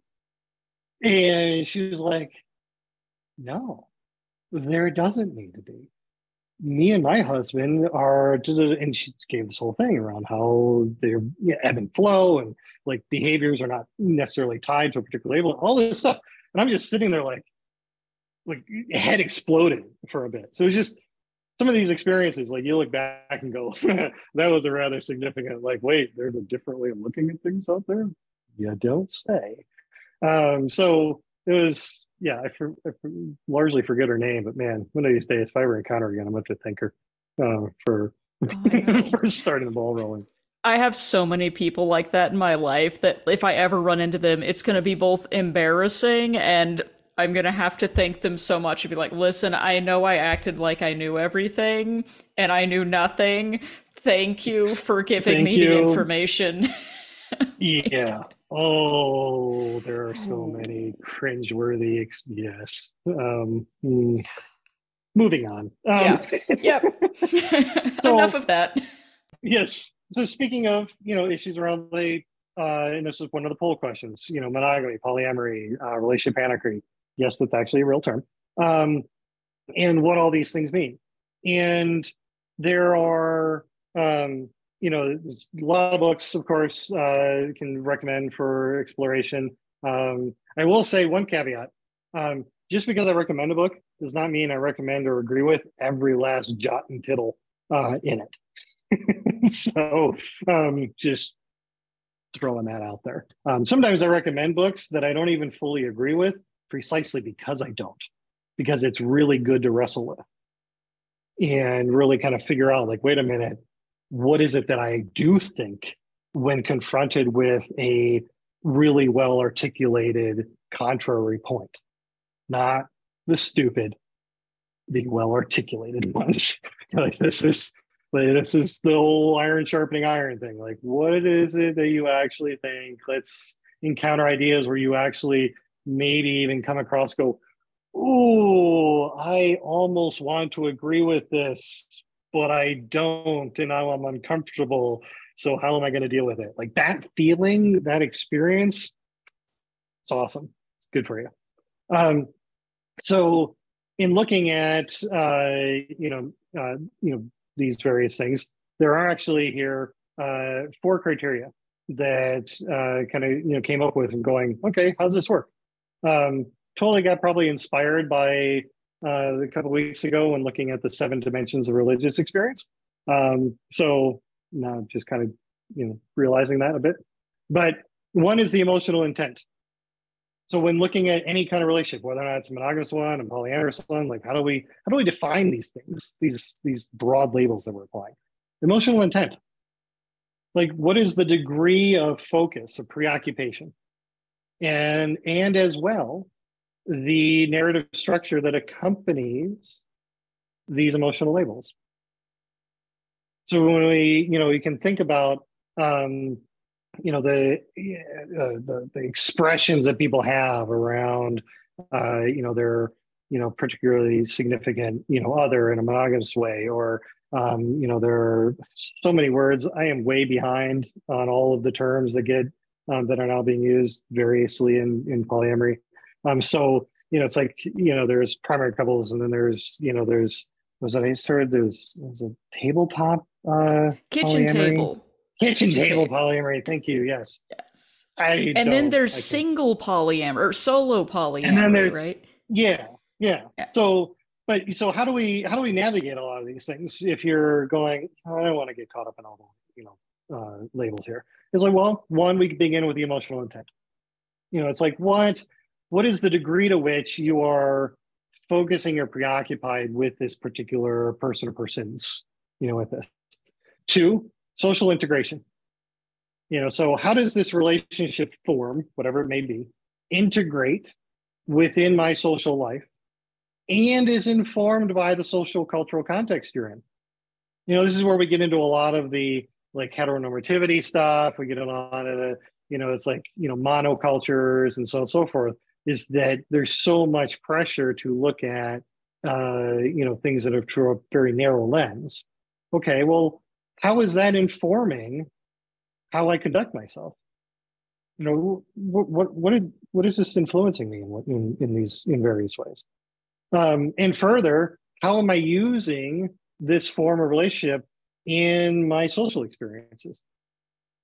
and she was like, no, there doesn't need to be. Me and my husband are and she gave this whole thing around how they're ebb and flow and like behaviors are not necessarily tied to a particular label all this stuff. And i'm just sitting there like like head exploded for a bit. So it's just some of these experiences like you look back and go that was a rather significant like wait there's a different way of looking at things out there? You don't say. Um so it was yeah, I, for, I for, largely forget her name, but man, one of these days, if I ever encounter her again, I'm going to thank her uh, for oh for starting the ball rolling. I have so many people like that in my life that if I ever run into them, it's going to be both embarrassing and I'm going to have to thank them so much and be like, listen, I know I acted like I knew everything and I knew nothing. Thank you for giving thank me you. the information. yeah. Oh, there are so oh. many cringeworthy. Ex- yes. Um, mm. Moving on. Um, yeah. Yep. so, Enough of that. Yes. So speaking of you know issues around the uh, and this is one of the poll questions. You know, monogamy, polyamory, uh, relationship anarchy. Yes, that's actually a real term. Um, and what all these things mean. And there are um, you know, a lot of books, of course, uh, can recommend for exploration. Um, I will say one caveat: um, just because I recommend a book does not mean I recommend or agree with every last jot and tittle uh, in it. so, um, just throwing that out there. Um, sometimes I recommend books that I don't even fully agree with, precisely because I don't, because it's really good to wrestle with and really kind of figure out, like, wait a minute what is it that I do think when confronted with a really well articulated contrary point, not the stupid, the well articulated ones. like this is like this is the whole iron sharpening iron thing. Like, what is it that you actually think? Let's encounter ideas where you actually maybe even come across go, oh, I almost want to agree with this, but I don't, and now I'm uncomfortable. So how am I going to deal with it? Like that feeling, that experience, it's awesome. It's good for you. Um, so in looking at uh, you know uh, you know these various things, there are actually here uh, four criteria that uh, kind of you know came up with and going, okay, how does this work? Um, totally got probably inspired by uh, a couple weeks ago when looking at the seven dimensions of religious experience. Um, so now just kind of you know realizing that a bit. But one is the emotional intent. So when looking at any kind of relationship, whether or not it's a monogamous one, a polyamorous one, like how do we how do we define these things, these these broad labels that we're applying? Emotional intent. Like what is the degree of focus, of preoccupation? And and as well, the narrative structure that accompanies these emotional labels. So when we, you know, you can think about um, you know the, uh, the the expressions that people have around uh, you know their you know particularly significant you know other in a monogamous way or um, you know there are so many words i am way behind on all of the terms that get um, that are now being used variously in in polyamory um, so you know it's like you know there's primary couples and then there's you know there's was that i heard there's there's a tabletop uh kitchen polyamory. table Kitchen, table, polyamory. Thank you. Yes. Yes. I and then there's single polyamory or solo polyamory, and then there's, right? Yeah, yeah, yeah. So, but so how do we how do we navigate a lot of these things if you're going? Oh, I don't want to get caught up in all the you know uh, labels here. It's like, well, one, we begin with the emotional intent. You know, it's like what what is the degree to which you are focusing or preoccupied with this particular person or persons, you know, with this. Two, social integration. You know, so how does this relationship form, whatever it may be, integrate within my social life and is informed by the social cultural context you're in? You know, this is where we get into a lot of the like heteronormativity stuff. We get a lot of the, you know, it's like, you know, monocultures and so on and so forth, is that there's so much pressure to look at, uh, you know, things that are through a very narrow lens. Okay, well, how is that informing how I conduct myself? You know, what what what is what is this influencing me in in, in these in various ways? Um, and further, how am I using this form of relationship in my social experiences?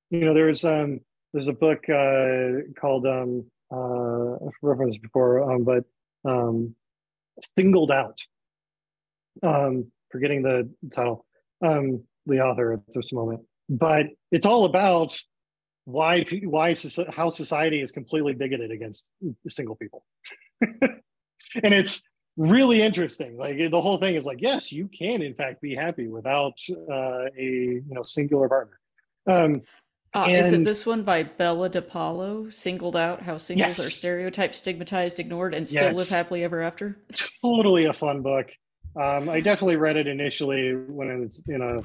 You know, there's um there's a book uh, called um uh referenced before, um, but um, singled out. Um, forgetting the title. Um, the author at this moment, but it's all about why why how society is completely bigoted against single people, and it's really interesting. Like the whole thing is like, yes, you can in fact be happy without uh, a you know singular partner. Um, uh, and, is it this one by Bella DePaulo, singled out how singles yes. are stereotyped, stigmatized, ignored, and still yes. live happily ever after? Totally a fun book. Um, I definitely read it initially when I was in a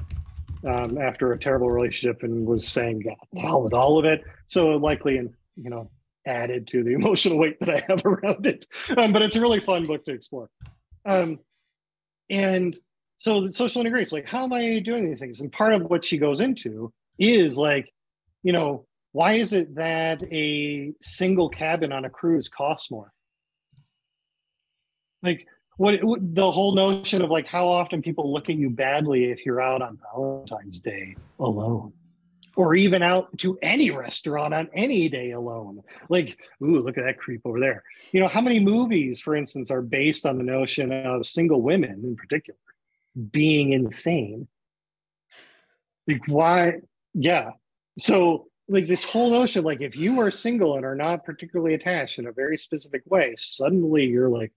um, after a terrible relationship and was saying hell with all of it. So likely, and you know, added to the emotional weight that I have around it. Um, but it's a really fun book to explore. Um, and so the social integration, like, how am I doing these things? And part of what she goes into is like, you know, why is it that a single cabin on a cruise costs more? Like, what, what, the whole notion of like how often people look at you badly if you're out on Valentine's Day alone or even out to any restaurant on any day alone. Like, ooh, look at that creep over there. You know, how many movies, for instance, are based on the notion of single women in particular being insane? Like, why? Yeah. So like this whole notion like if you are single and are not particularly attached in a very specific way suddenly you're like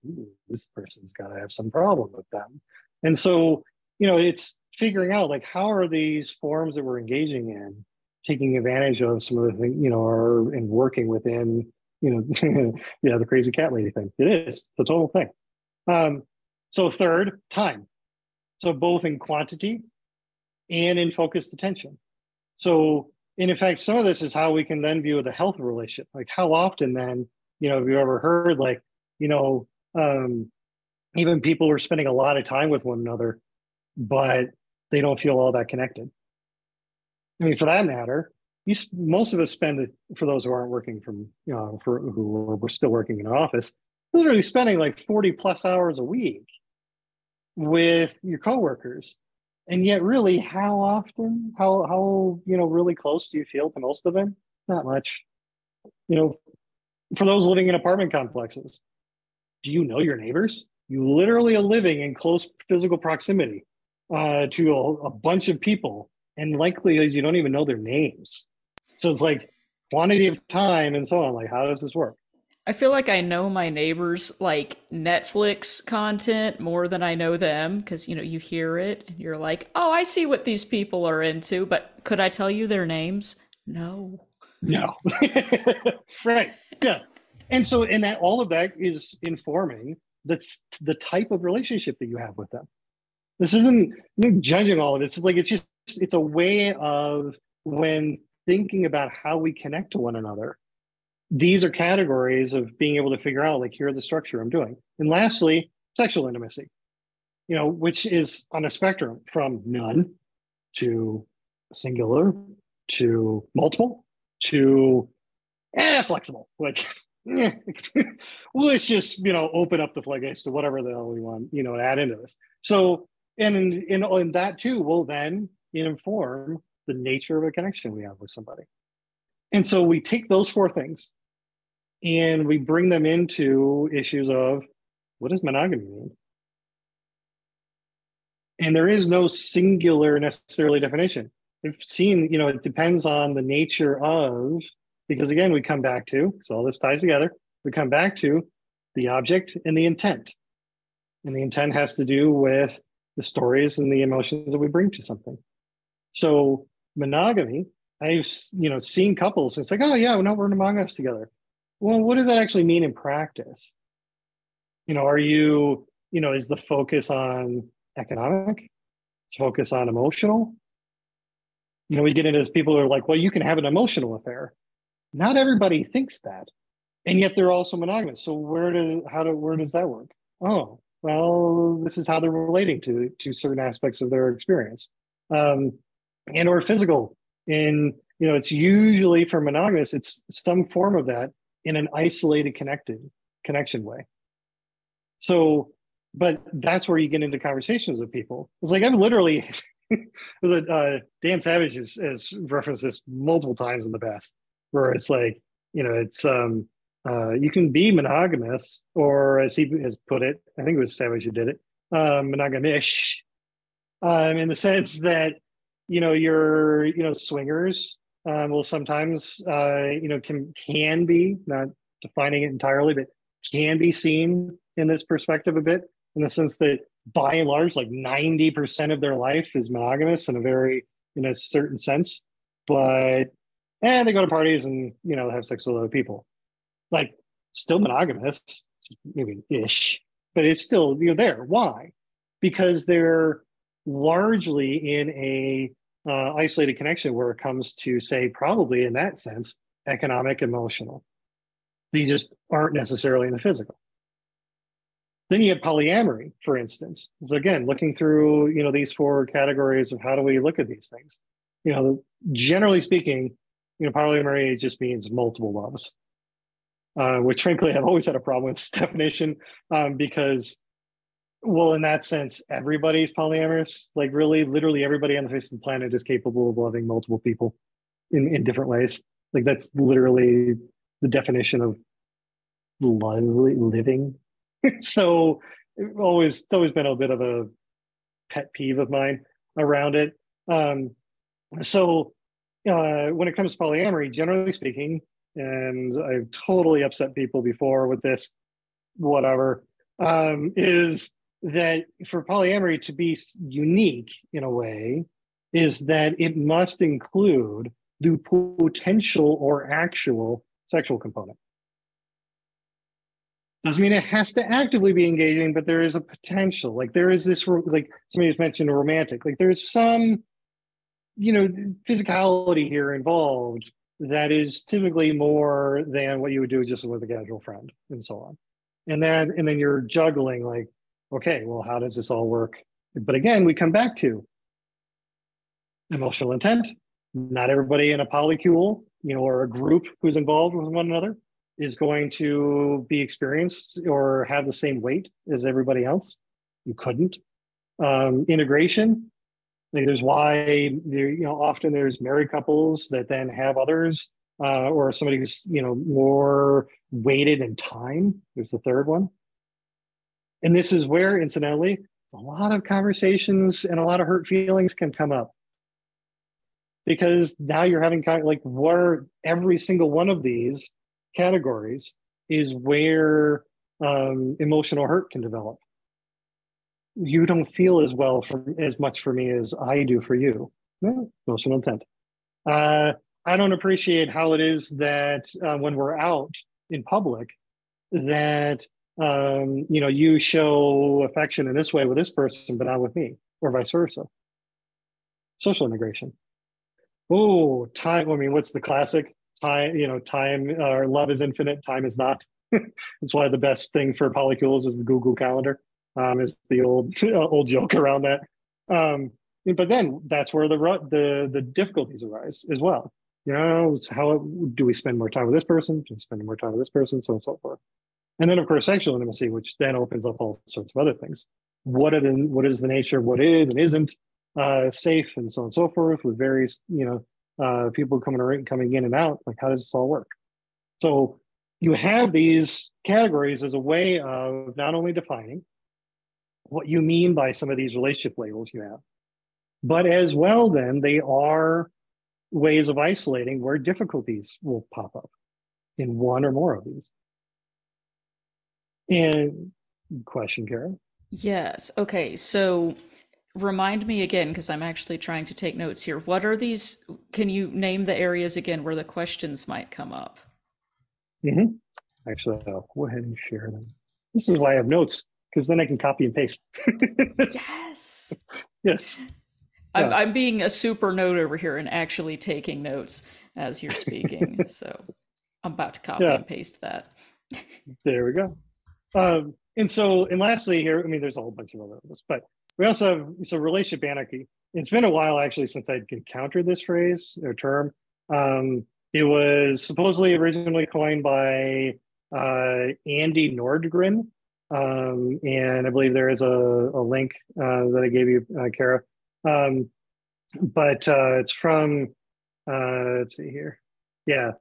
this person's got to have some problem with them and so you know it's figuring out like how are these forms that we're engaging in taking advantage of some of the things you know are and working within you know yeah the crazy cat lady thing. It is. The total thing. Um so third time. So both in quantity and in focused attention. So and in fact, some of this is how we can then view the health relationship. Like how often then, you know, have you ever heard like, you know, um, even people are spending a lot of time with one another, but they don't feel all that connected. I mean, for that matter, you, most of us spend it for those who aren't working from, you know, for who are still working in an office. literally spending like 40 plus hours a week with your coworkers. And yet really how often, how how you know, really close do you feel to most of them? Not much. You know, for those living in apartment complexes, do you know your neighbors? You literally are living in close physical proximity uh, to a, a bunch of people, and likely you don't even know their names. So it's like quantity of time and so on. Like, how does this work? I feel like I know my neighbors like Netflix content more than I know them because you know you hear it and you're like, "Oh, I see what these people are into," but could I tell you their names? No. No. right. Yeah. And so and that all of that is informing that's the type of relationship that you have with them. This isn't judging all of this. It's like it's just it's a way of when thinking about how we connect to one another these are categories of being able to figure out like here's the structure i'm doing. And lastly sexual intimacy you know which is on a spectrum from none to singular to multiple to eh, flexible like eh, well, let's just you know open up the floodgates to whatever the hell we want you know add into this. So and in, in, in that too will then inform the nature of a connection we have with somebody and so we take those four things and we bring them into issues of what does monogamy mean? And there is no singular necessarily definition. We've seen, you know, it depends on the nature of, because again, we come back to, so all this ties together, we come back to the object and the intent. And the intent has to do with the stories and the emotions that we bring to something. So monogamy, I've you know seen couples. It's like, oh yeah, no, we're monogamous together well, what does that actually mean in practice? You know, are you, you know, is the focus on economic? It's focus on emotional? You know, we get into this, people who are like, well, you can have an emotional affair. Not everybody thinks that. And yet they're also monogamous. So where do how do where does that work? Oh, well, this is how they're relating to to certain aspects of their experience. Um, and or physical. In you know, it's usually for monogamous, it's some form of that in an isolated connected connection way. So, but that's where you get into conversations with people. It's like I've literally, uh, Dan Savage has, has referenced this multiple times in the past, where it's like, you know, it's um, uh, you can be monogamous, or as he has put it, I think it was Savage who did it, uh, monogamish, um, in the sense that you know you're you know swingers um, will sometimes uh, you know can can be not defining it entirely, but can be seen in this perspective a bit in the sense that by and large, like ninety percent of their life is monogamous in a very in a certain sense, but and they go to parties and you know have sex with other people, like still monogamous, maybe ish, but it's still you know there. Why? Because they're largely in a uh, isolated connection where it comes to say probably in that sense economic emotional. These just aren't necessarily in the physical. Then you have polyamory for instance. So again looking through you know these four categories of how do we look at these things? You know generally speaking you know polyamory just means multiple loves uh, which frankly i've always had a problem with this definition um, because well, in that sense, everybody's polyamorous. Like, really, literally everybody on the face of the planet is capable of loving multiple people in, in different ways. Like, that's literally the definition of living. so, always, it's always been a bit of a pet peeve of mine around it. Um, so, uh, when it comes to polyamory, generally speaking, and I've totally upset people before with this, whatever, um, is that for polyamory to be unique in a way is that it must include the potential or actual sexual component. Doesn't mean it has to actively be engaging, but there is a potential. Like there is this, like somebody just mentioned, romantic. Like there's some, you know, physicality here involved that is typically more than what you would do just with a casual friend and so on. And then, and then you're juggling like okay, well, how does this all work? But again, we come back to emotional intent. Not everybody in a polycule, you know, or a group who's involved with one another is going to be experienced or have the same weight as everybody else. You couldn't. Um, integration, like there's why there, you know often there's married couples that then have others, uh, or somebody who's you know more weighted in time. There's the third one, and this is where, incidentally, a lot of conversations and a lot of hurt feelings can come up because now you're having kind of like where every single one of these categories is where um, emotional hurt can develop. You don't feel as well for as much for me as I do for you. No, emotional intent. Uh, I don't appreciate how it is that uh, when we're out in public, that um, you know you show affection in this way with this person, but not with me, or vice versa. Social integration. Oh, time. I mean, what's the classic? time you know time or uh, love is infinite time is not that's why the best thing for polycules is the google calendar um, is the old old joke around that um, but then that's where the the the difficulties arise as well you know how do we spend more time with this person do we spend more time with this person so on and so forth and then of course sexual intimacy which then opens up all sorts of other things what what is the nature of what is and isn't uh, safe and so on and so forth with various you know uh, people coming around, coming in and out. Like, how does this all work? So you have these categories as a way of not only defining what you mean by some of these relationship labels you have, but as well, then they are ways of isolating where difficulties will pop up in one or more of these. And question, Kara? Yes. Okay. So remind me again because i'm actually trying to take notes here what are these can you name the areas again where the questions might come up mm-hmm. actually i'll go ahead and share them this is why i have notes because then i can copy and paste yes yes I'm, I'm being a super note over here and actually taking notes as you're speaking so i'm about to copy yeah. and paste that there we go um, and so and lastly here i mean there's a whole bunch of other ones but we also have so relationship anarchy. It's been a while actually since I'd encountered this phrase or term. Um, it was supposedly originally coined by uh, Andy Nordgren, um, and I believe there is a, a link uh, that I gave you, uh, Kara. Um, but uh, it's from uh, let's see here, yeah,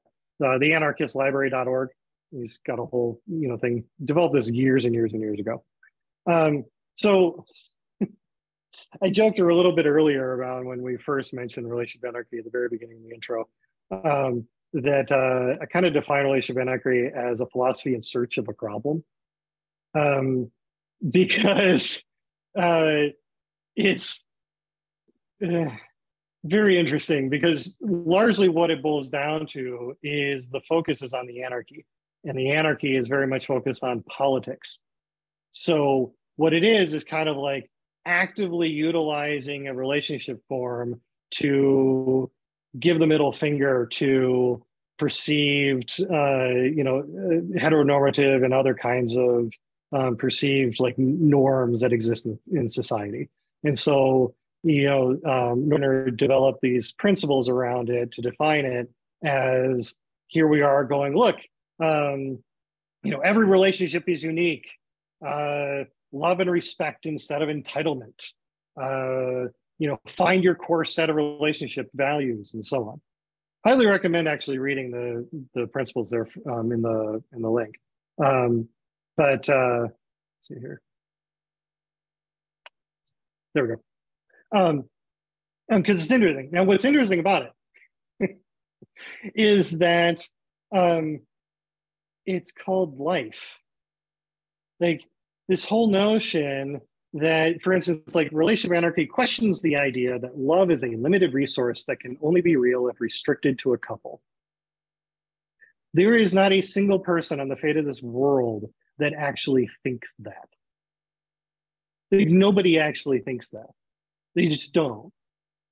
uh, the anarchistlibrary.org. He's got a whole you know thing developed this years and years and years ago. Um, so I joked a little bit earlier around when we first mentioned relationship anarchy at the very beginning of the intro. Um, that uh, I kind of define relationship anarchy as a philosophy in search of a problem, um, because uh, it's uh, very interesting. Because largely what it boils down to is the focus is on the anarchy, and the anarchy is very much focused on politics. So what it is is kind of like actively utilizing a relationship form to give the middle finger to perceived, uh, you know, heteronormative and other kinds of um, perceived like norms that exist in, in society. And so, you know, um, developed these principles around it to define it as here we are going, look, um, you know, every relationship is unique. Uh, love and respect instead of entitlement. Uh, you know, find your core set of relationship values and so on. Highly recommend actually reading the the principles there um, in the in the link. Um, but uh, see here. There we go. Um, because it's interesting. Now, what's interesting about it is that um, it's called life. Like this whole notion that, for instance, like relationship anarchy questions the idea that love is a limited resource that can only be real if restricted to a couple. There is not a single person on the fate of this world that actually thinks that. Like, nobody actually thinks that. They just don't.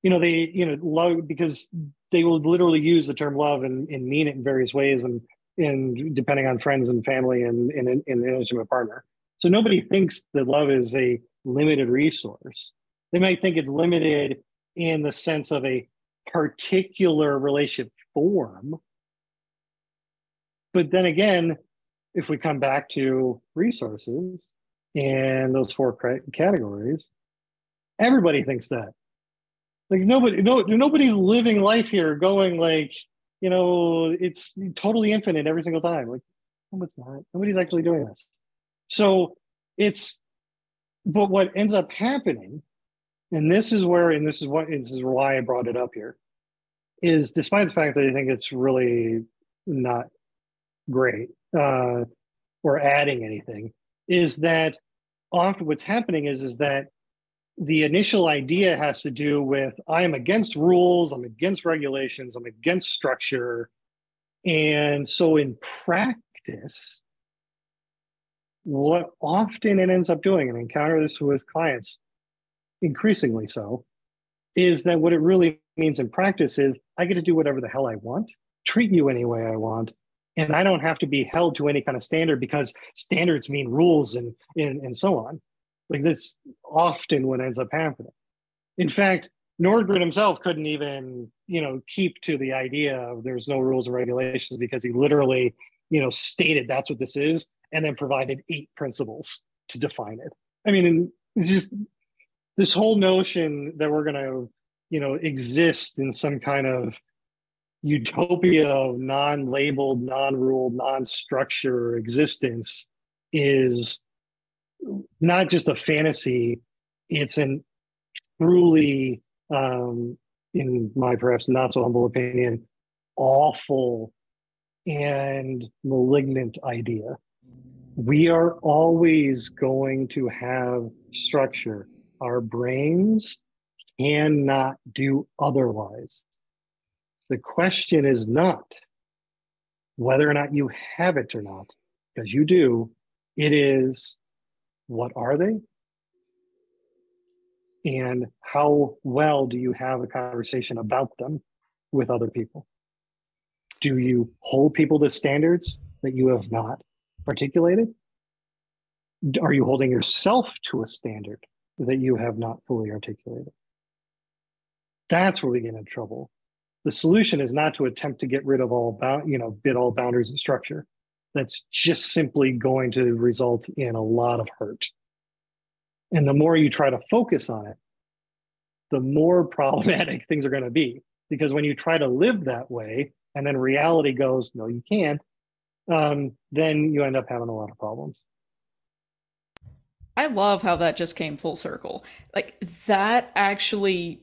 You know, they, you know, love because they will literally use the term love and, and mean it in various ways and, and depending on friends and family and, and an intimate partner. So nobody thinks that love is a limited resource. They might think it's limited in the sense of a particular relationship form, But then again, if we come back to resources and those four categories, everybody thinks that. Like nobody, no, nobody's living life here going like, you know, it's totally infinite every single time. Like, no, it's not. Nobody's actually doing this. So it's, but what ends up happening, and this is where, and this is what, this is why I brought it up here, is despite the fact that I think it's really not great uh, or adding anything, is that often what's happening is is that the initial idea has to do with I am against rules, I'm against regulations, I'm against structure. And so in practice, what often it ends up doing, and I encounter this with clients increasingly so, is that what it really means in practice is I get to do whatever the hell I want, treat you any way I want, and I don't have to be held to any kind of standard because standards mean rules and and, and so on. Like this often what ends up happening. In fact, Nordgren himself couldn't even, you know, keep to the idea of there's no rules and regulations because he literally, you know, stated that's what this is and then provided eight principles to define it. I mean, it's just this whole notion that we're going to, you know, exist in some kind of utopia of non-labeled, non-ruled, non-structure existence is not just a fantasy, it's an truly, um, in my perhaps not so humble opinion, awful and malignant idea. We are always going to have structure. Our brains cannot do otherwise. The question is not whether or not you have it or not, because you do. It is what are they? And how well do you have a conversation about them with other people? Do you hold people to standards that you have not articulated? Are you holding yourself to a standard that you have not fully articulated? That's where we get in trouble. The solution is not to attempt to get rid of all bound, you know, bid all boundaries of structure that's just simply going to result in a lot of hurt. And the more you try to focus on it, the more problematic things are going to be. Because when you try to live that way and then reality goes, no, you can't, um, then you end up having a lot of problems. I love how that just came full circle. Like that actually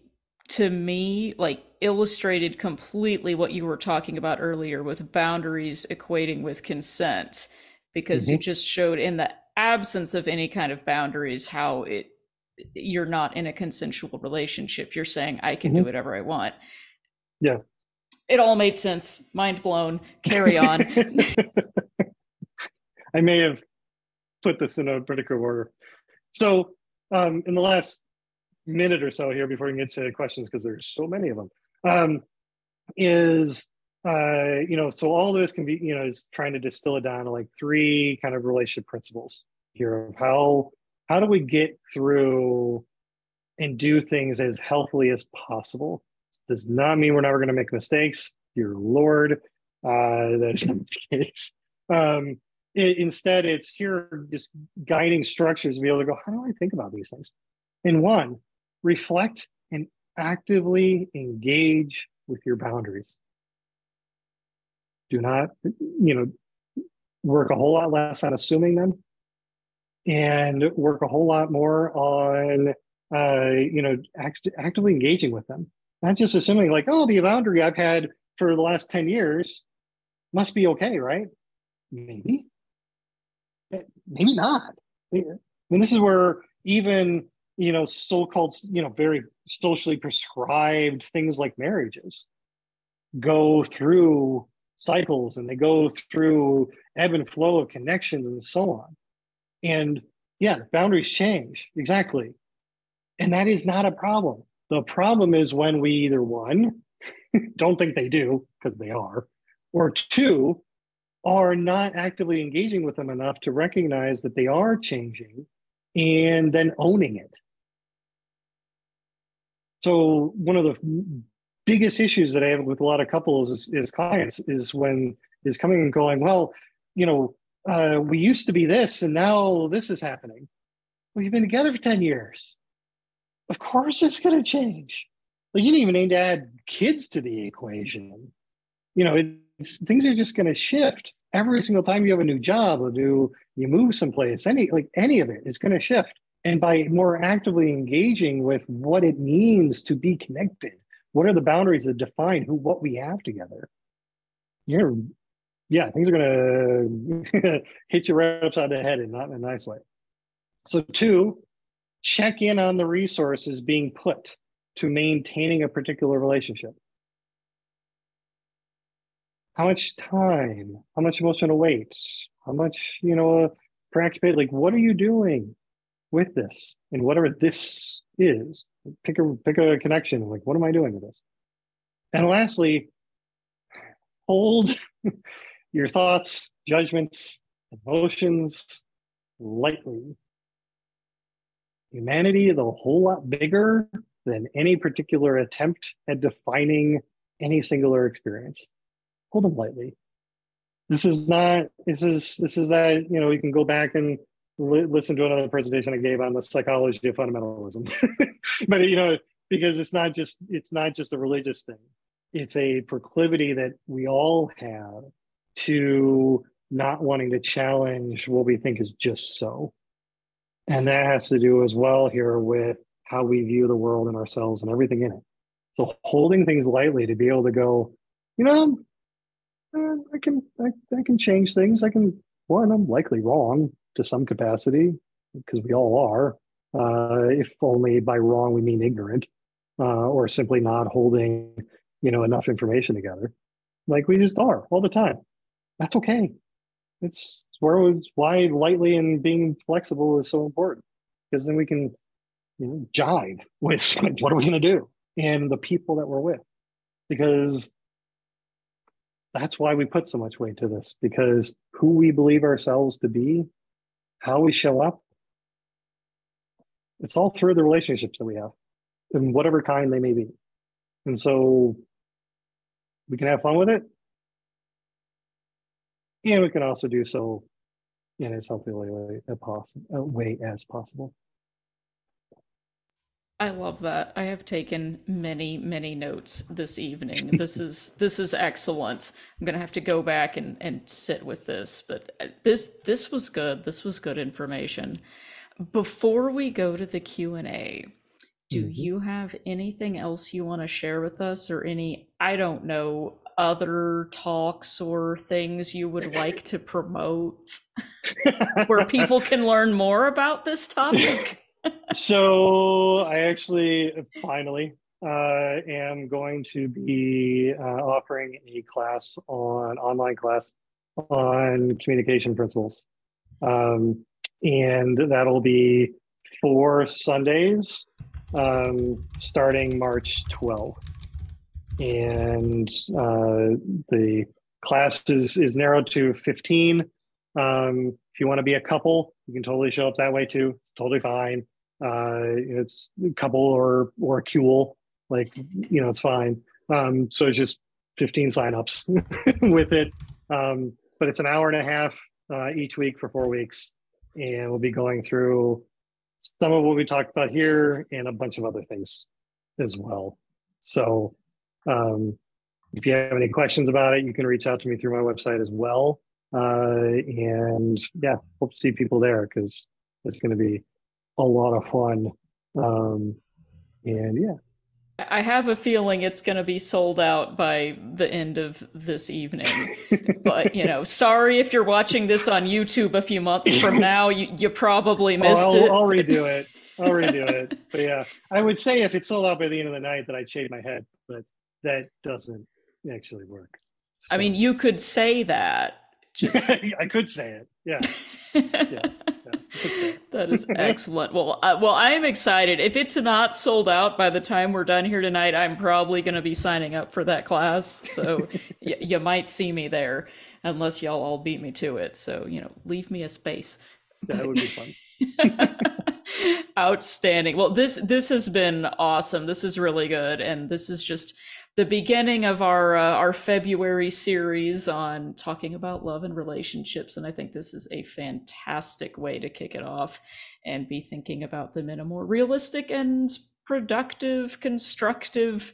to me like illustrated completely what you were talking about earlier with boundaries equating with consent because mm-hmm. you just showed in the absence of any kind of boundaries how it you're not in a consensual relationship. You're saying i can mm-hmm. do whatever i want. Yeah. It all made sense. Mind blown. Carry on. I may have put this in a particular order. So um, in the last minute or so here before we get to questions because there's so many of them um, is uh, you know so all of this can be you know is trying to distill it down to like three kind of relationship principles here of how how do we get through and do things as healthily as possible? Does not mean we're never going to make mistakes. Dear lord uh, that is not the case. Um, it, instead it's here just guiding structures to be able to go how do i think about these things? And one reflect actively engage with your boundaries. Do not, you know, work a whole lot less on assuming them and work a whole lot more on, uh, you know, act- actively engaging with them. Not just assuming like, oh, the boundary I've had for the last 10 years must be okay, right? Maybe. Maybe not. I mean, this is where even you know, so-called, you know, very socially prescribed things like marriages go through cycles and they go through ebb and flow of connections and so on. And yeah, boundaries change. Exactly. And that is not a problem. The problem is when we either one, don't think they do, because they are, or two, are not actively engaging with them enough to recognize that they are changing and then owning it. So one of the biggest issues that I have with a lot of couples is, is clients is when is coming and going, well, you know, uh, we used to be this and now this is happening. We've been together for 10 years. Of course it's going to change. Like you didn't even need to add kids to the equation. You know, things are just going to shift every single time you have a new job or do you move someplace. Any like any of it is going to shift. And by more actively engaging with what it means to be connected, what are the boundaries that define who what we have together? You're yeah, things are gonna hit you right upside the head and not in a nice way. So two, check in on the resources being put to maintaining a particular relationship. How much time? How much emotional weight? How much, you know, preoccupation? Like, what are you doing with this? And whatever this is, pick a pick a connection. Like, what am I doing with this? And lastly, hold your thoughts, judgments, emotions lightly. Humanity is a whole lot bigger than any particular attempt at defining any singular experience. Hold them lightly. This is not, this is, this is that, you know, you can go back and li- listen to another presentation I gave on the psychology of fundamentalism. but, you know, because it's not just, it's not just a religious thing. It's a proclivity that we all have to not wanting to challenge what we think is just so. And that has to do as well here with how we view the world and ourselves and everything in it. So holding things lightly to be able to go, you know, uh, I can I, I can change things. I can one, I'm likely wrong to some capacity because we all are. Uh, if only by wrong we mean ignorant, uh, or simply not holding, you know, enough information together. Like we just are all the time. That's okay. It's where it's why lightly and being flexible is so important because then we can you know, jive with what are we going to do and the people that we're with because that's why we put so much weight to this because who we believe ourselves to be how we show up. It's all through the relationships that we have in whatever kind they may be. And so we can have fun with it. And we can also do so in as healthy way, way as possible I love that. I have taken many, many notes this evening. this is this is excellent. I'm gonna have to go back and, and sit with this, but uh, this this was good. This was good information. Before we go to the Q and A, do mm-hmm. you have anything else you want to share with us, or any I don't know other talks or things you would like to promote where people can learn more about this topic? So I actually finally uh, am going to be uh, offering a class on online class on communication principles, um, and that'll be four Sundays um, starting March 12th. And uh, the class is, is narrowed to 15. Um, if you want to be a couple, you can totally show up that way too. It's totally fine. Uh, it's a couple or or a QL, like you know, it's fine. Um, so it's just 15 signups with it. Um, but it's an hour and a half uh, each week for four weeks, and we'll be going through some of what we talked about here and a bunch of other things as well. So um, if you have any questions about it, you can reach out to me through my website as well. Uh, and yeah, hope to see people there because it's going to be a lot of fun. Um, and yeah. I have a feeling it's going to be sold out by the end of this evening. but, you know, sorry if you're watching this on YouTube a few months from now, you, you probably missed oh, I'll, it. I'll redo it. I'll redo it. But yeah, I would say if it's sold out by the end of the night that I'd shave my head, but that doesn't actually work. So. I mean, you could say that. Just I could say it. Yeah. yeah. that is excellent. Well, uh, well, I am excited. If it's not sold out by the time we're done here tonight, I'm probably going to be signing up for that class. So y- you might see me there, unless y'all all beat me to it. So you know, leave me a space. That would be fun. Outstanding. Well, this this has been awesome. This is really good, and this is just the beginning of our uh, our February series on talking about love and relationships, and I think this is a fantastic way to kick it off and be thinking about them in a more realistic and productive, constructive,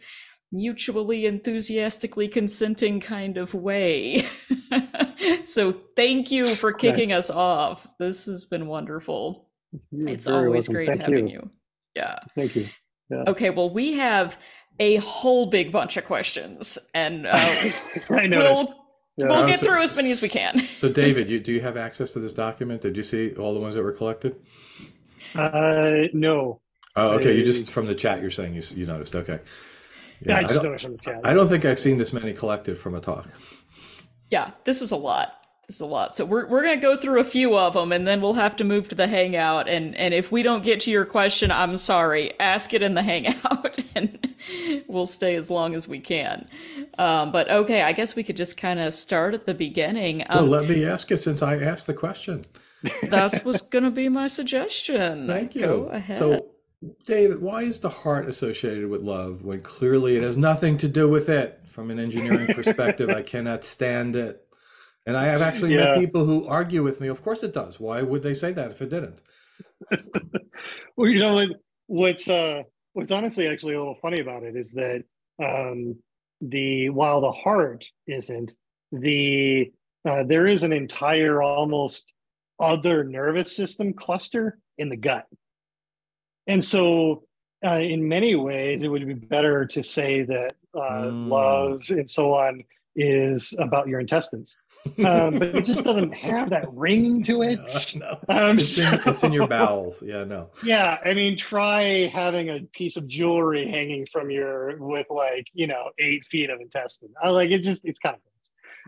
mutually enthusiastically consenting kind of way. so thank you for kicking nice. us off. This has been wonderful. You're it's always welcome. great thank having you. you. Yeah. Thank you. Yeah. Okay, well, we have a whole big bunch of questions, and uh, I know. We'll, yeah. we'll get through as many as we can. so, David, you, do you have access to this document? Did you see all the ones that were collected? Uh, no. Oh, okay. I, you just from the chat, you're saying you, you noticed. Okay. Yeah, I, I don't, I don't think I've seen this many collected from a talk. Yeah, this is a lot is a lot. So we're we're gonna go through a few of them, and then we'll have to move to the hangout. And and if we don't get to your question, I'm sorry. Ask it in the hangout, and we'll stay as long as we can. Um, but okay, I guess we could just kind of start at the beginning. Um, well, let me ask it since I asked the question. That was gonna be my suggestion. Thank you. Go ahead. So. David, why is the heart associated with love when clearly it has nothing to do with it? From an engineering perspective, I cannot stand it. And I have actually yeah. met people who argue with me. Of course, it does. Why would they say that if it didn't? well, you know what, what's uh, what's honestly actually a little funny about it is that um, the while the heart isn't the uh, there is an entire almost other nervous system cluster in the gut, and so uh, in many ways it would be better to say that uh, mm. love and so on is about your intestines um, but it just doesn't have that ring to it. No, no. Um, it's, in, it's, in, your bowels. Yeah, no. Yeah, I mean, try having a piece of jewelry hanging from your with like you know eight feet of intestine. I like it. Just it's kind of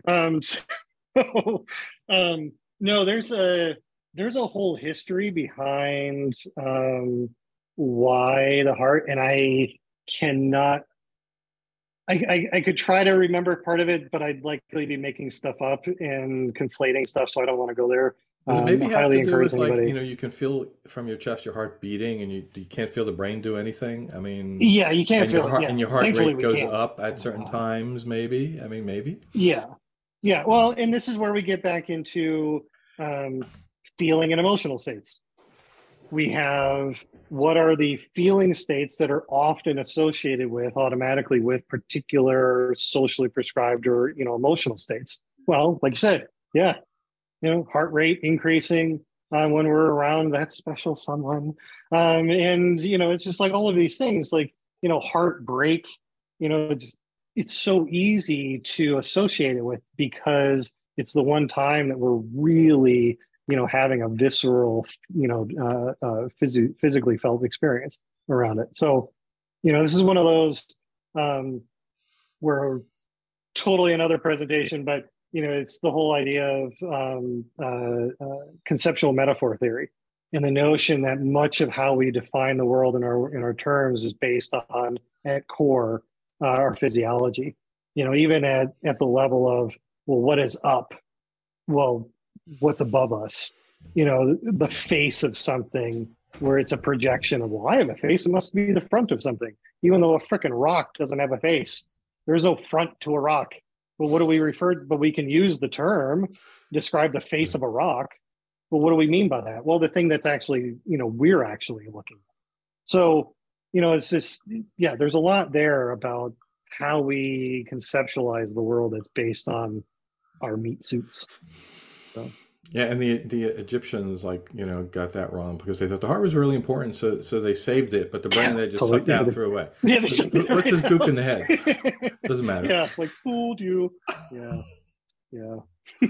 um, so, um, no, there's a there's a whole history behind um, why the heart, and I cannot I, I, I, could try to remember part of it, but I'd likely be making stuff up and conflating stuff, so I don't want to go there. Does it maybe um, have to do with like you know you can feel from your chest your heart beating and you you can't feel the brain do anything? I mean, yeah, you can't and feel your heart, yeah. and your heart Thankfully, rate goes up at certain times. Maybe I mean maybe. Yeah, yeah. Well, and this is where we get back into um, feeling and emotional states we have what are the feeling states that are often associated with automatically with particular socially prescribed or you know emotional states? Well like you said yeah you know heart rate increasing uh, when we're around that special someone. Um, and you know it's just like all of these things like you know heartbreak you know it's, it's so easy to associate it with because it's the one time that we're really you know having a visceral you know uh, uh, phys- physically felt experience around it. So you know this is one of those um, where totally another presentation but you know it's the whole idea of um, uh, uh, conceptual metaphor theory and the notion that much of how we define the world in our in our terms is based on at core uh, our physiology. You know even at at the level of well what is up? Well what's above us you know the face of something where it's a projection of well i have a face. It must be the front of something. Even though a freaking rock doesn't have a face there's no front to a rock. But what do we refer but we can use the term describe the face of a rock. But what do we mean by that? Well the thing that's actually you know we're actually looking at. So you know it's just yeah there's a lot there about how we conceptualize the world that's based on our meat suits so. Yeah, and the the Egyptians like you know got that wrong because they thought the heart was really important, so so they saved it, but the brain they just totally. sucked out threw away. Yeah, What's this gook in the head? Doesn't matter. Yeah, like fooled you. Yeah, yeah.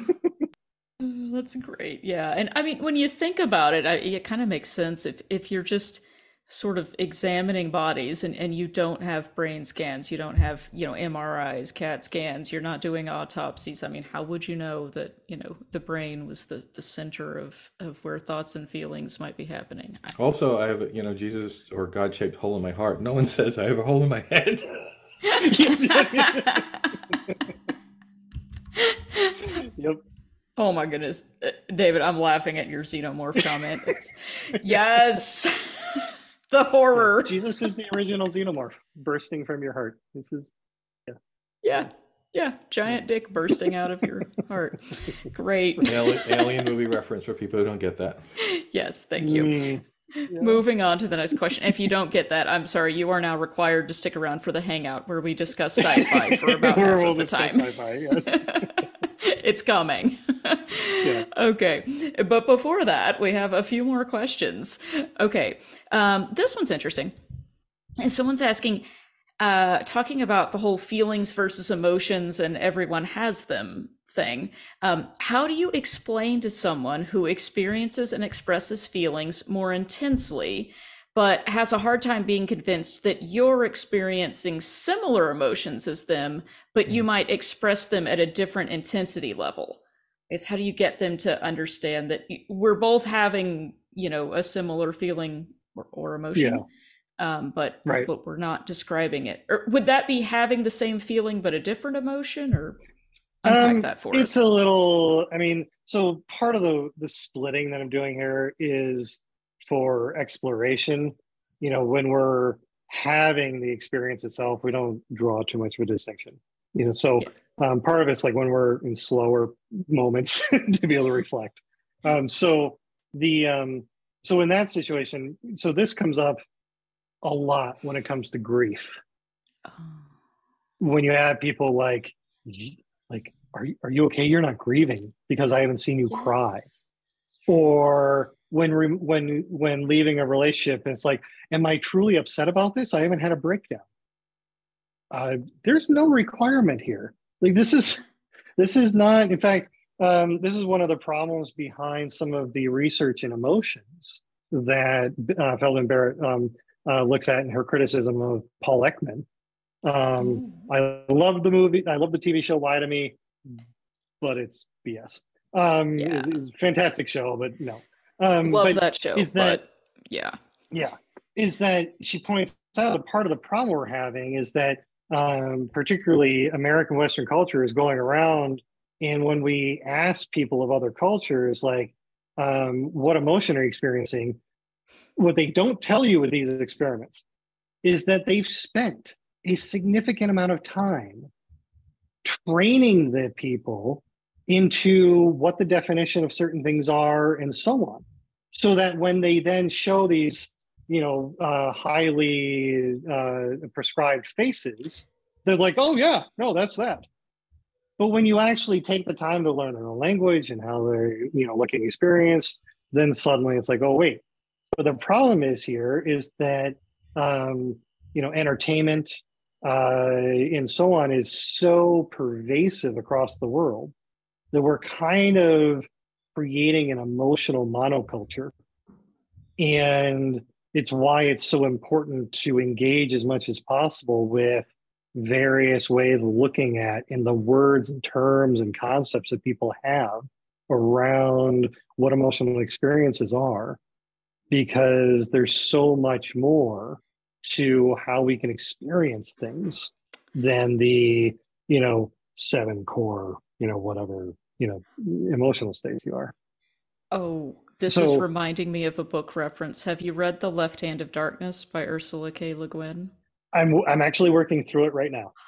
That's great. Yeah, and I mean when you think about it, I, it kind of makes sense if if you're just sort of examining bodies and, and you don't have brain scans you don't have you know mris cat scans you're not doing autopsies. I mean how would you know that you know the brain was the, the center of of where thoughts and feelings might be happening? Also i have you know jesus or god shaped hole in my heart. No one says i have a hole in my head. Yep. Oh my goodness, uh, David, I'm laughing at your xenomorph comment. It's, yes the horror. Jesus is the original xenomorph bursting from your heart. This is Yeah. Yeah, Yeah, giant dick bursting out of your heart. Great. Alien, alien, movie reference for people who don't get that. Yes, thank you. Mm, yeah. Moving on to the next question. If you don't get that, I'm sorry. You are now required to stick around for the hangout where we discuss sci-fi for about half we'll of the time. Yes. it's coming. yeah. Okay, but before that, we have a few more questions. Okay, um, this one's interesting. And someone's asking, uh, talking about the whole feelings versus emotions and everyone has them thing. Um, how do you explain to someone who experiences and expresses feelings more intensely, but has a hard time being convinced that you're experiencing similar emotions as them, but you mm. might express them at a different intensity level? Is how do you get them to understand that we're both having, you know, a similar feeling or, or emotion? Yeah um, but right. but we're not describing it. Or would that be having the same feeling but a different emotion, or unpack um, that for it's us? It's a little. I mean, so part of the the splitting that I'm doing here is for exploration. You know, when we're having the experience itself, we don't draw too much of a distinction. You know, so um, part of it's like when we're in slower moments to be able to reflect. Um, so the um, so in that situation, so this comes up a lot when it comes to grief. Oh. When you have people like, like, are you, are you okay? You're not grieving because I haven't seen you yes. cry. Or when re- when when leaving a relationship, it's like, am I truly upset about this? I haven't had a breakdown. Uh, there's no requirement here. Like this is this is not. In fact, um, this is one of the problems behind some of the research in emotions that uh, Feldman Barrett um, uh, looks at in her criticism of Paul Ekman. Um, I love the movie. I love the TV show Lie to Me, but it's BS. Um, yeah. it's a fantastic show, but no. Um, love that show. Is that yeah, yeah? Is that she points out that part of the problem we're having is that um, particularly American Western culture is going around, and when we ask people of other cultures, like, um, what emotion are you experiencing? what they don't tell you with these experiments is that they've spent a significant amount of time training the people into what the definition of certain things are and so on. So that when they then show these you know uh, highly uh, prescribed faces they're like oh yeah no that's that. But when you actually take the time to learn their language and how they're you know looking experienced then suddenly it's like oh wait. But the problem is here is that um, you know entertainment uh, and so on is so pervasive across the world that we're kind of creating an emotional monoculture, and it's why it's so important to engage as much as possible with various ways of looking at in the words and terms and concepts that people have around what emotional experiences are because there's so much more to how we can experience things than the you know seven core you know whatever you know emotional states you are oh this so, is reminding me of a book reference have you read the left hand of darkness by ursula k le guin i'm i'm actually working through it right now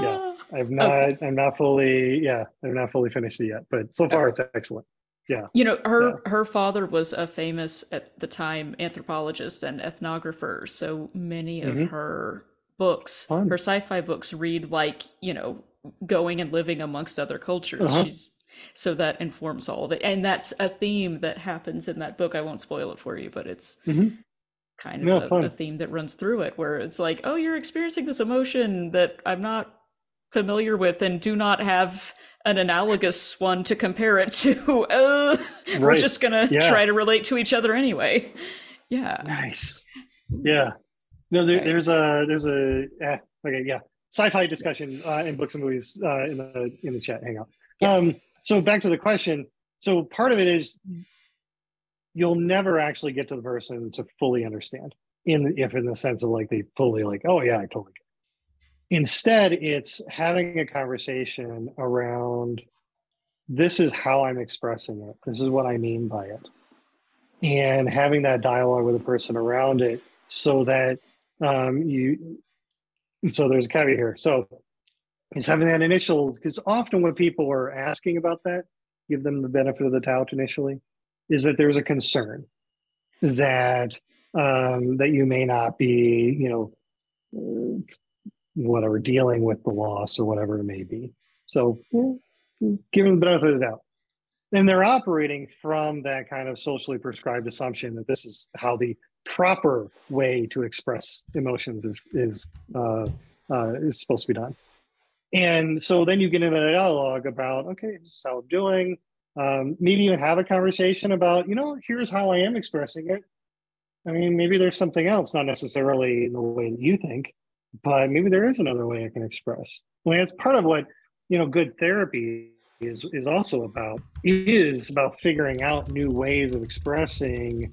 yeah i've not okay. i'm not fully yeah i've not fully finished it yet but so far okay. it's excellent yeah you know her yeah. her father was a famous at the time anthropologist and ethnographer so many of mm-hmm. her books Fun. her sci-fi books read like you know going and living amongst other cultures uh-huh. she's so that informs all of it and that's a theme that happens in that book i won't spoil it for you but it's mm-hmm. kind of yeah, a, a theme that runs through it where it's like oh you're experiencing this emotion that i'm not familiar with and do not have an analogous one to compare it to. Uh, right. We're just gonna yeah. try to relate to each other anyway. Yeah. Nice. Yeah. No, there, there's a there's a eh, okay yeah sci-fi discussion uh, in books and movies uh, in the in the chat hangout. Yeah. Um, so back to the question. So part of it is you'll never actually get to the person to fully understand in if in the sense of like they fully like oh yeah I totally get It. Instead, it's having a conversation around this is how I'm expressing it. This is what I mean by it. And having that dialogue with the person around it so that um, you, so there's a caveat here. So is having that initial because often when people are asking about that give them the benefit of the doubt initially is that there's a concern that um, that you may not be you know whatever dealing with the loss or whatever it may be so give them the benefit of the doubt and they're operating from that kind of socially prescribed assumption that this is how the proper way to express emotions is is uh, uh, is supposed to be done. And so then you get into a dialogue about, okay, this is how I'm doing. Um, maybe even have a conversation about, you know, here's how I am expressing it. I mean, maybe there's something else, not necessarily in the way that you think, but maybe there is another way I can express. I mean, it's part of what, you know, good therapy is is also about. It is about figuring out new ways of expressing